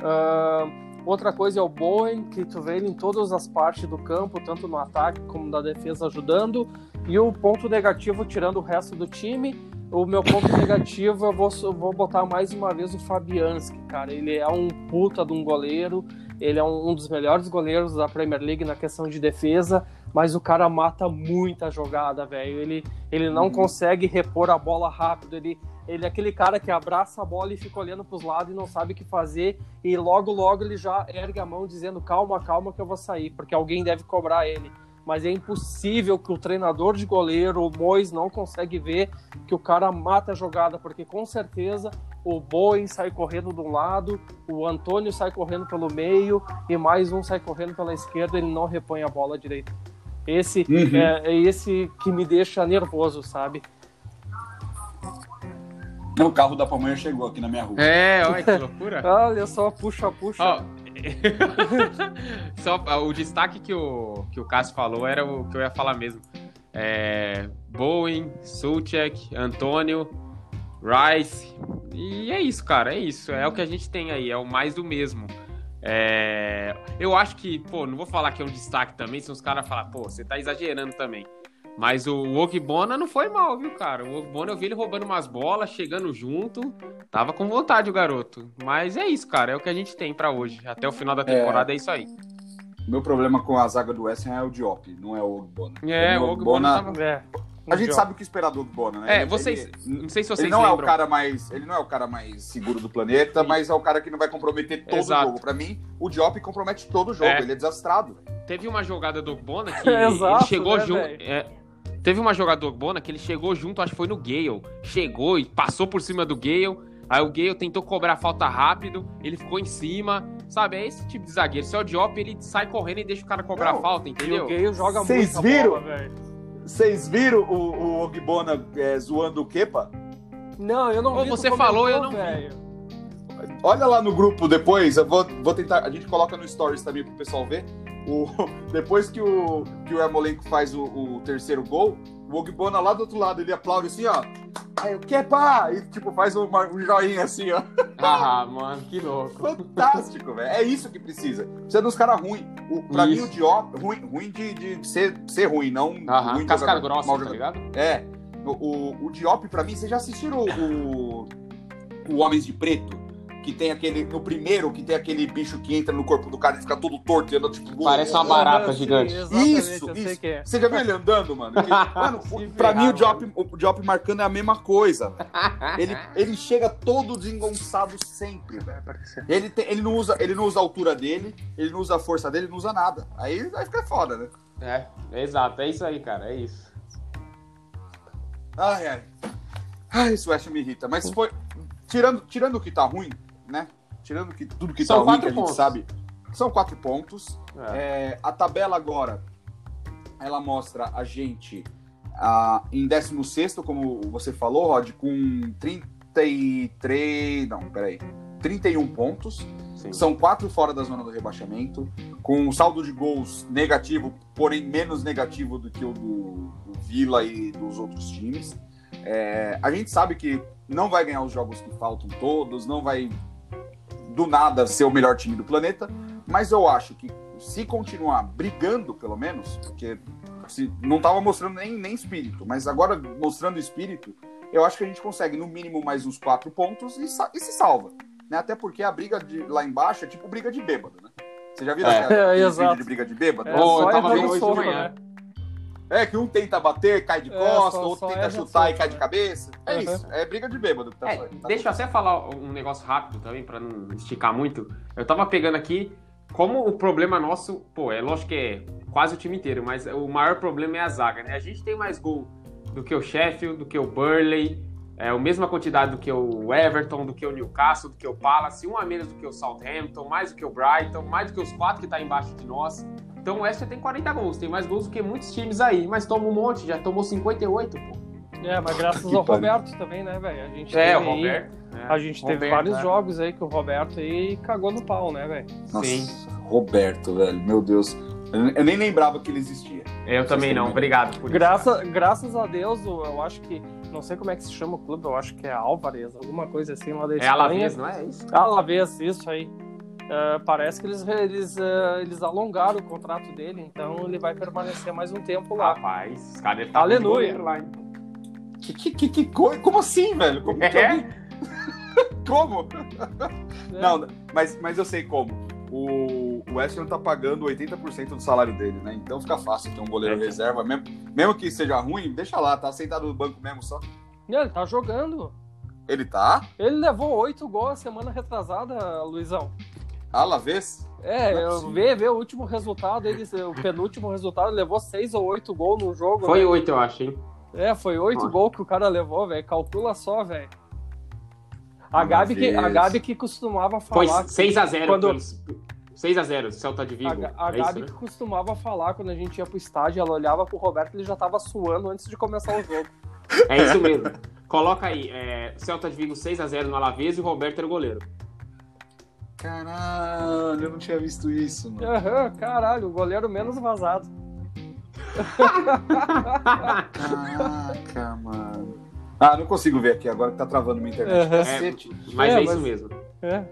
Ah, outra coisa é o Bowen, que tu vê ele em todas as partes do campo, tanto no ataque como na defesa, ajudando. E o ponto negativo, tirando o resto do time, o meu ponto negativo eu vou, vou botar mais uma vez o Fabianski, cara. Ele é um puta de um goleiro, ele é um, um dos melhores goleiros da Premier League na questão de defesa, mas o cara mata muita jogada, velho. Ele, ele não consegue repor a bola rápido, ele, ele é aquele cara que abraça a bola e fica olhando pros lados e não sabe o que fazer, e logo, logo ele já ergue a mão dizendo calma, calma que eu vou sair, porque alguém deve cobrar ele. Mas é impossível que o treinador de goleiro, o Mois, não consegue ver que o cara mata a jogada, porque com certeza o Bowen sai correndo de um lado, o Antônio sai correndo pelo meio e mais um sai correndo pela esquerda, ele não repõe a bola direita. Esse Uhum. é, é esse que me deixa nervoso, sabe? O carro da pamonha chegou aqui na minha rua. É, olha que loucura. Olha só, puxa, puxa. Ó, só o destaque que o, que o Cássio falou era o que eu ia falar mesmo. É, Bowen, Sulchek, Antônio, Rice. E é isso, cara, é isso. É o que a gente tem aí, é o mais do mesmo. É, eu acho que, pô, não vou falar que é um destaque também, se os caras falar, pô, você tá exagerando também. Mas o Ogbona não foi mal, viu, cara? O Ogbona eu vi ele roubando umas bolas, chegando junto. Tava com vontade o garoto. Mas é isso, cara. É o que a gente tem pra hoje. Até o final da temporada é, isso aí. Meu problema com a zaga do West Ham é o Diop, não é o Ogbona. É, o Ogbona tava... É, A gente sabe o que esperar do Ogbona, né? É, Ele- vocês. ele- Não sei se vocês Ele não é o lembram. cara mais, ele não é o cara mais seguro do planeta, mas é o cara que não vai comprometer todo Exato. o jogo. Pra mim, o Diop compromete todo o jogo. É. Ele é desastrado. Teve uma jogada do Ogbona que Exato, ele chegou né, junto. é, teve uma jogada do Ogbona que ele chegou junto, acho que foi no Gale. Chegou e passou por cima do Gale. Aí o Gale tentou cobrar a falta rápido, ele ficou em cima. Sabe, é esse tipo de zagueiro. Se é o Diop, ele sai correndo e deixa o cara cobrar Não, a falta, E o entendeu? Gale joga Vocês muita viram? bola. Vocês viram o, o Ogbona é, zoando o Kepa? Não, eu não Ô, vi. você falou, eu não vi. Olha lá no grupo depois, eu vou, vou tentar. A gente coloca no Stories também pro pessoal ver. O, depois que o, que o Ermolenko faz o, o terceiro gol, o Ogbona lá do outro lado, ele aplaude assim, ó. Aí o Kepa! E tipo, faz um joinha assim, ó. Ah, mano, que louco. Fantástico, velho. É isso que precisa. Precisa dos caras ruins. Pra Isso. mim, o Diop, ruim, ruim de, de ser, ser ruim, não Aham, ruim de casca jogador, grossa, mau tá ligado? É. O, o, o Diop, pra mim, vocês já assistiram o, o Homens de Preto? Que tem aquele. No primeiro, que tem aquele bicho que entra no corpo do cara e fica todo torto e anda tipo. Parece uma barata Ah, sim, gigante. exatamente, Isso, eu sei isso. que é. Você já viu ele andando, mano? Que- mano, pra mim o Diop, o Diop marcando é a mesma coisa. velho. Ele, ele chega todo desengonçado sempre, velho. Ele, tem- ele, não usa, ele não usa a altura dele, ele não usa a força dele, ele não usa nada. Aí vai ficar foda, né? É, é exato, é isso aí, cara, é isso. Ai, ai. Ai, isso West me irrita. Mas foi. Tirando, tirando o que tá ruim, né? Tirando que, tudo que São tá ruim, que a gente sabe. São quatro pontos. É. É, a tabela agora, ela mostra a gente ah, em 16, como você falou, Rod, com 33. Não, peraí. 31 pontos. Sim. São quatro fora da zona do rebaixamento, com um saldo de gols negativo, porém menos negativo do que o do, do Vila e dos outros times. É, a gente sabe que não vai ganhar os jogos que faltam todos, não vai do nada ser o melhor time do planeta, mas eu acho que se continuar brigando, pelo menos, porque se, não estava mostrando nem, nem espírito, mas agora mostrando espírito, eu acho que a gente consegue no mínimo mais uns quatro pontos e, e se salva. Né? Até porque a briga de, lá embaixo é tipo briga de bêbado, né? Você já viu É, é, exato. vídeo de briga de bêbado? É, só eu tava vendo o hoje de manhã. né? É, que um tenta bater, cai de É, costa, só- outro só tenta erra chutar e cai de né? cabeça. É Uhum. isso, é briga de bêbado. que tá- É, tá deixa eu até falar um negócio rápido também, pra não esticar muito. Eu tava pegando aqui, como o problema nosso, pô, é lógico que é quase o time inteiro, mas o maior problema é a zaga, né? A gente tem mais gol do que o Sheffield, do que o Burley, é a mesma quantidade do que o Everton, do que o Newcastle, do que o Palace, um a menos do que o Southampton, mais do que o Brighton, mais do que os quatro que tá embaixo de nós. Então o West tem 40 gols, tem mais gols do que muitos times aí, mas toma um monte, já tomou 58, pô. É, mas graças Que ao pariu. Roberto também, né, velho? A gente É, o teve aí- Roberto. né? A gente teve Roberto, vários né? jogos aí que o Roberto aí cagou no pau, né, velho? Sim. Roberto, velho, meu Deus. Eu nem lembrava que ele existia. Eu também não, obrigado por isso. Graça, graças a Deus, eu acho que. Não sei como é que se chama o clube, eu acho que é Álvares, alguma coisa assim lá da É. Alavés, não é isso? Alavés, isso aí. É, parece que eles, eles, é, eles alongaram o contrato dele, então ele vai permanecer mais um tempo lá. Rapaz, caras devem estar Aleluia. lá. hein? Que, que, que, que Como assim, velho? Como? que É? alguém- como? É. Não, mas, mas eu sei como. O, o West Ham tá pagando 80% do salário dele, né? Então fica fácil ter um goleiro É. reserva. Mesmo, mesmo que seja ruim, deixa lá, tá sentado no banco mesmo só. Ele tá jogando. Ele tá? Ele levou oito gols a semana retrasada, Luizão. Alavés? É, é eu vê, vê o último resultado, ele, o penúltimo resultado, levou seis ou oito gols no jogo. Foi né? oito, eu acho, hein? É, foi oito Nossa. gols que o cara levou, velho. Calcula só, velho. A Gabi, que, a. Gabi que costumava Foi falar. 6x0 Quando- pelos... 6x0, Celta de Vigo. A, a é isso, Gabi né? que costumava falar quando a gente ia pro estádio, ela olhava pro Roberto ele já tava suando antes de começar o jogo. É isso mesmo. Coloca aí, é, Celta de Vigo 6x0 no Alavés e o Roberto era o goleiro. Caralho, eu não tinha visto isso, mano. Aham, caralho, o goleiro menos vazado. Caraca, mano. Ah, não consigo ver aqui agora que tá travando minha internet. Aham. Cacete. Mas É, é, isso mas- mesmo. É.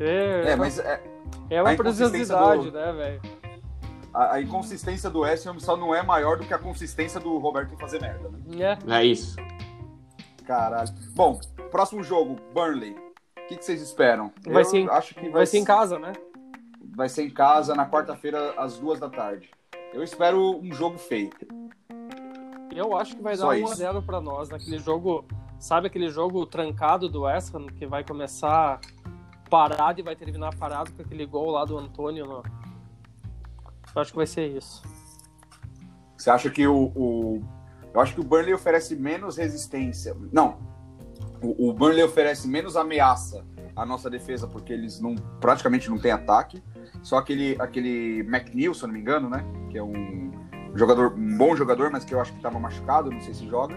É, É, mas é, é uma preciosidade, do- né, velho? a, a inconsistência do West Ham só não é maior do que a consistência do Roberto em fazer merda, né? É. É isso. Caralho. Bom, próximo jogo, Burnley. O que, que vocês esperam? Vai eu ser em- acho que vai, Vai ser em casa, né? vai ser em casa na quarta-feira às duas da tarde. Eu espero um jogo feio. Eu acho que vai Só dar isso. 1x0 pra nós. Naquele jogo, sabe aquele jogo trancado do West Ham, que vai começar parado e vai terminar parado com aquele gol lá do Antônio? No... Eu acho que vai ser isso. Você acha que o, o- eu acho que o Burnley oferece menos resistência? Não. O, o Burnley oferece menos ameaça à nossa defesa porque eles não praticamente não têm ataque. Só aquele aquele McNeil, se eu não me engano, né? Que é um jogador, um bom jogador, mas que eu acho que estava machucado, não sei se joga.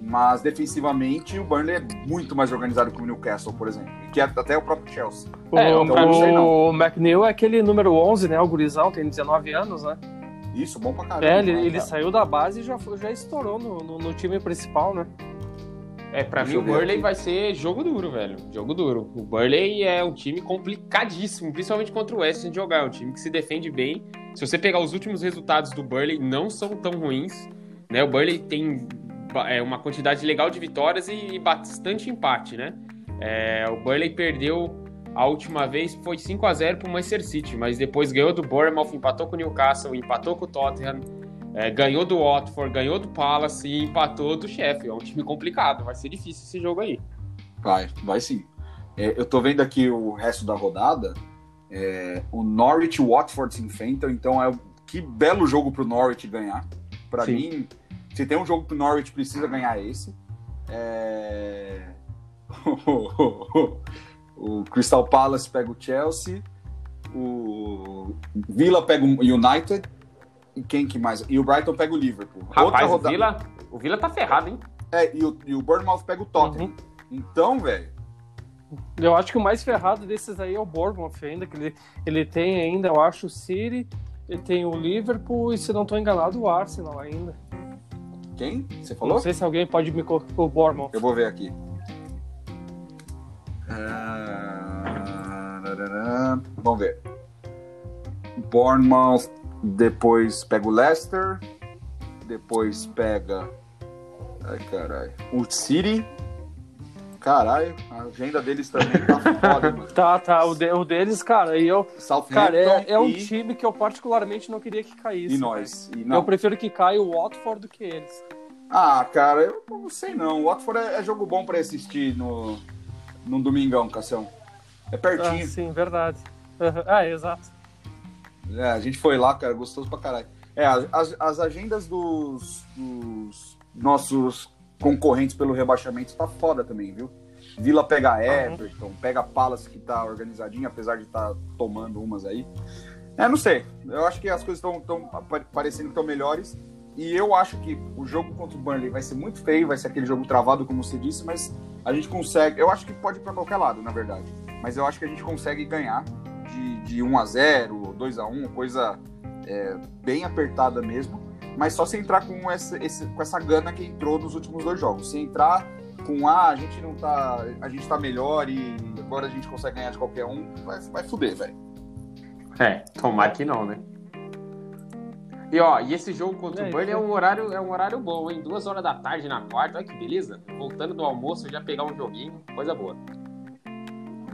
Mas defensivamente o Burnley é muito mais organizado que o Newcastle, por exemplo, e que é até o próprio Chelsea. É, É, o, não. o McNeil é aquele número 11, né? O gurizão, tem 19 anos, né? Isso, bom pra caramba. É, ele, né, ele saiu da base e já, já estourou no, no, no time principal, né? É, pra Deixa mim o Burley aqui. vai ser jogo duro, velho. Jogo duro. O Burley é um time complicadíssimo, principalmente contra o West de jogar. É um time que se defende bem. Se você pegar os últimos resultados do Burley, não são tão ruins. Né? O Burley tem é, uma quantidade legal de vitórias e bastante empate, né? É, o Burley perdeu a última vez, foi 5 a 0 pro Manchester City, mas depois ganhou do Bournemouth, empatou com o Newcastle, empatou com o Tottenham, é, ganhou do Watford, ganhou do Palace e empatou do Sheffield. É um time complicado, vai ser difícil esse jogo aí. Vai, vai sim. É, eu tô vendo aqui o resto da rodada. É, o Norwich e o Watford se enfrentam, então é que belo jogo pro Norwich ganhar. Pra Sim. mim, se tem um jogo que o Norwich precisa ganhar é esse. É... o Crystal Palace pega o Chelsea, o Villa pega o United e quem que mais? E o Brighton pega o Liverpool. Rapaz, o Vila, o Vila tá ferrado, hein? É, e o, e o Bournemouth pega o Tottenham. Então, velho, Eu acho que o mais ferrado desses aí é o Bournemouth ainda, que ele, ele tem ainda, eu acho, o City, ele tem o Liverpool e, se não estou enganado, o Arsenal ainda. Quem? Você falou? Não sei se alguém pode me colocar o Bournemouth. Eu vou ver aqui. Ah, Vamos ver. Bournemouth, depois pega o Leicester, depois pega. Ai, caralho. O City. Caralho, a agenda deles também tá foda, mano. Tá, tá. O, de- o deles, cara, e eu. Cara, é, é um e, time que eu particularmente não queria que caísse. e nós. E. Eu prefiro que caia o Watford do que eles. Ah, cara, eu não sei não. O Watford é, é jogo bom pra assistir no, no domingão, Cassião. É Ah, pertinho. sim, verdade. Aham. Ah, exato. É, a gente foi lá, cara, gostoso pra caralho. É, as, as agendas dos, dos nossos concorrentes pelo rebaixamento tá foda também, viu? Vila pega Everton, pega Palace que tá organizadinho, apesar de estar tomando umas aí. É, não sei. Eu acho que as coisas estão tão pa- parecendo que estão melhores. E eu acho que o jogo contra o Burnley vai ser muito feio, vai ser aquele jogo travado, como você disse, mas a gente consegue. Eu acho que pode ir pra qualquer lado, na verdade. Mas eu acho que a gente consegue ganhar de, de 1 a 0 2 a 1 coisa é, bem apertada mesmo. Mas só se entrar com essa, esse- com essa gana que entrou nos últimos dois jogos. Se entrar com ah, a gente não tá. A gente tá melhor e agora a gente consegue ganhar de qualquer um, vai, vai fuder, velho. É, tomar que não, né? E ó, e esse jogo contra É, o Burnley é então- um horário, é um horário bom, hein? Duas horas da tarde na quarta, olha que beleza. Voltando do almoço, já pegar um joguinho, coisa boa.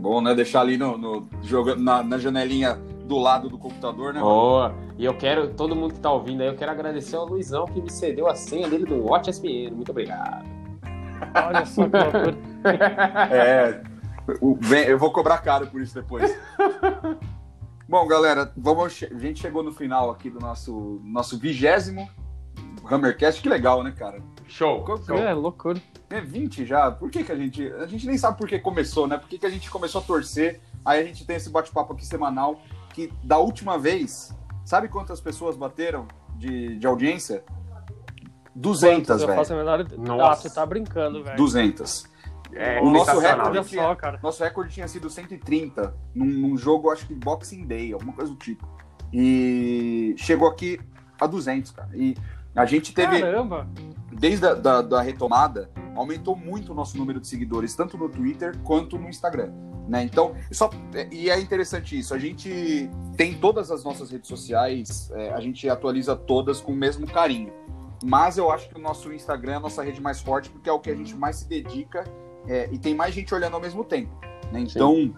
Bom, né? Deixar ali no, no jogando na, na janelinha do lado do computador, né? Boa. E eu quero, todo mundo que tá ouvindo aí, eu quero agradecer ao Luizão que me cedeu a senha dele do Watch SPN. Muito obrigado. Olha só que loucura. É. eu vou cobrar caro por isso depois. Bom, galera, vamos, a gente chegou no final aqui do nosso nosso vigésimo Hammercast. Que legal, né, cara? Show. show. É, loucura. É 20 já. Por que, que a gente. A gente nem sabe por que começou, né? Por que, que a gente começou a torcer? Aí a gente tem esse bate-papo aqui semanal. Que da última vez, sabe quantas pessoas bateram de, de audiência? 200, eu velho. a menor... Ah, Nossa. tu tá brincando, velho. 200. É, O nosso recorde só, cara. Nosso recorde tinha sido 130 num, num jogo, acho que Boxing Day, alguma coisa do tipo. E chegou aqui a 200, cara. E a gente teve, Caramba. desde a da, da retomada, aumentou muito o nosso número de seguidores, tanto no Twitter quanto no Instagram. Né? Então, só, e é interessante isso. A gente tem todas as nossas redes sociais, é, a gente atualiza todas com o mesmo carinho. Mas eu acho que o nosso Instagram é a nossa rede mais forte, porque é o que a gente mais se dedica é, e tem mais gente olhando ao mesmo tempo. né? Então,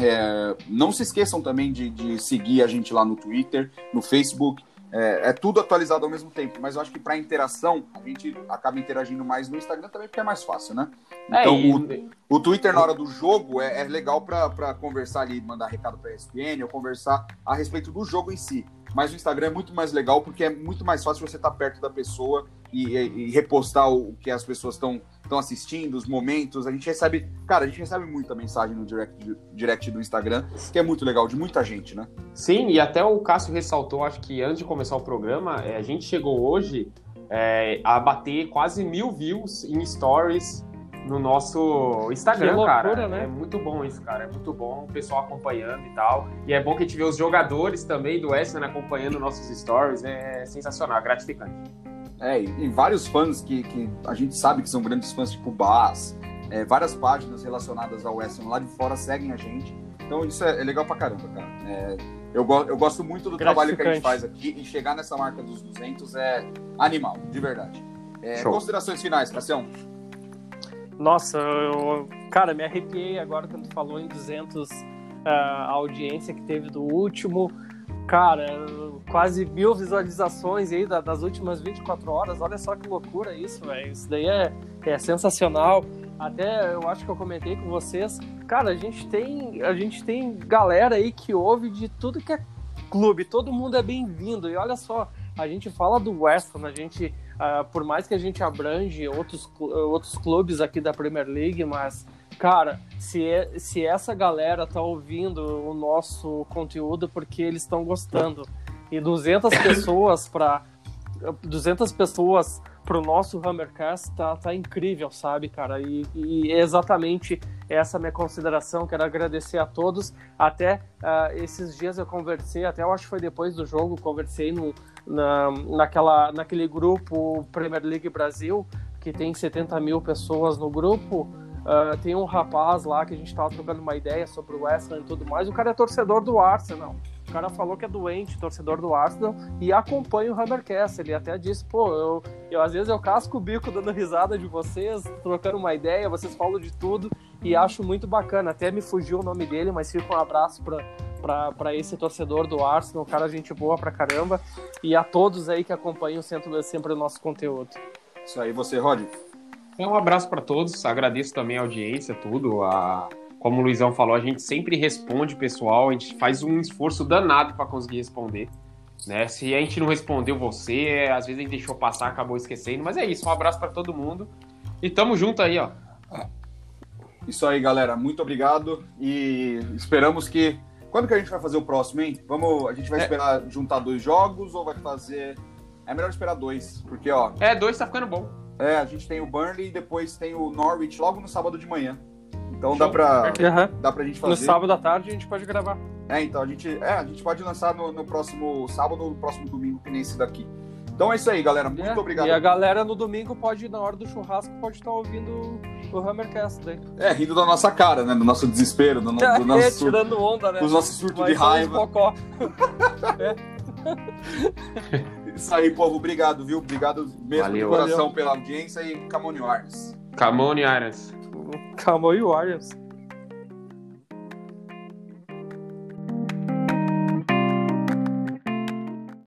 é, não se esqueçam também de, de seguir a gente lá no Twitter, no Facebook. É, é tudo atualizado ao mesmo tempo, mas eu acho que para interação a gente acaba interagindo mais no Instagram também porque é mais fácil, né? É, Então, e- o, o Twitter na hora do jogo é, é legal para conversar ali, mandar recado para ESPN ou conversar a respeito do jogo em si. Mas o Instagram é muito mais legal porque é muito mais fácil você estar perto da pessoa e, e- e repostar o que as pessoas estão estão assistindo, os momentos. A gente recebe, cara, a gente recebe muita mensagem no direct, direct do Instagram, que é muito legal, de muita gente, né? Sim, e até o Cássio ressaltou, acho que antes de começar o programa, é, a gente chegou hoje é, a bater quase mil views em stories no nosso Instagram, loucura, cara. né? É muito bom isso, cara. É muito bom o pessoal acompanhando e tal. E é bom que a gente vê os jogadores também do Western acompanhando nossos stories. É sensacional, é gratificante. É, e, vários fãs que, que a gente sabe que são grandes fãs, tipo Bass, é, várias páginas relacionadas ao Western lá de fora seguem a gente. Então isso é, é legal pra caramba, cara. É, eu, go- eu gosto muito do trabalho que a gente faz aqui e chegar nessa marca dos 200 é animal, de verdade. É, considerações finais, Cassião? Nossa, eu, cara, me arrepiei agora quando tu falou em 200 ah, a audiência que teve do último. Cara, quase mil visualizações aí da- das últimas 24 horas. Olha só que loucura isso, velho. Isso daí é, é sensacional. Até eu acho que eu comentei com vocês. Cara, a gente tem a gente tem galera aí que ouve de tudo que é clube. Todo mundo é bem-vindo. E olha só, a gente fala do West Ham, a gente ah, por mais que a gente abrange outros, outros clubes aqui da Premier League, mas, cara, se, é- se essa galera tá ouvindo o nosso conteúdo porque eles estão gostando. E 200 pessoas para 200 pessoas pro nosso Hammercast tá, tá incrível, sabe, cara? E, e é exatamente essa minha consideração. Quero agradecer a todos. Até uh, esses dias eu conversei, até eu acho que foi depois do jogo, conversei no, na, naquela, naquele grupo Premier League Brasil, que tem 70 mil pessoas no grupo. Uh, tem um rapaz lá que a gente estava trocando uma ideia sobre o West e tudo mais. O cara é torcedor do Arsenal. O cara falou que é doente, torcedor do Arsenal, e acompanha o Hammercast. Ele até disse, pô, eu, eu às vezes eu casco o bico dando risada de vocês, trocando uma ideia, vocês falam de tudo, e acho muito bacana. Até me fugiu o nome dele, mas fica um abraço para esse torcedor do Arsenal, cara gente boa pra caramba, e a todos aí que acompanham sempre, sempre o nosso conteúdo. Isso aí, você, Rod. Um abraço para todos, agradeço também a audiência, tudo, a como o Luizão falou, a gente sempre responde, pessoal. A gente faz um esforço danado para conseguir responder. Né? Se a gente não respondeu você, às vezes a gente deixou passar, acabou esquecendo. Mas é isso, um abraço para todo mundo. E tamo junto aí, ó. Isso aí, galera. Muito obrigado. E esperamos que. Quando que a gente vai fazer o próximo, hein? Vamos. A gente vai é. esperar juntar dois jogos ou vai fazer. É melhor esperar dois, porque, ó. É, dois tá ficando bom. É, a gente tem o Burnley e depois tem o Norwich logo no sábado de manhã. Então dá pra, uhum. dá pra gente fazer. No sábado à tarde a gente pode gravar. É, então a gente, é, a gente pode lançar no, no próximo sábado ou no próximo domingo, que nem esse daqui. Então é isso aí, galera. Muito é, obrigado. E a galera no domingo pode, na hora do churrasco, pode estar ouvindo o Hammercast daí. É, rindo da nossa cara, né? Do nosso desespero, do, do é, nosso. tirando onda, né? Dos nossos surtos de raiva. Pocó. é. Isso aí, povo. Obrigado, viu? Obrigado mesmo Valeu. de coração Valeu. pela audiência e Camone Warriors. Camone Warriors. Calma aí, Warriors.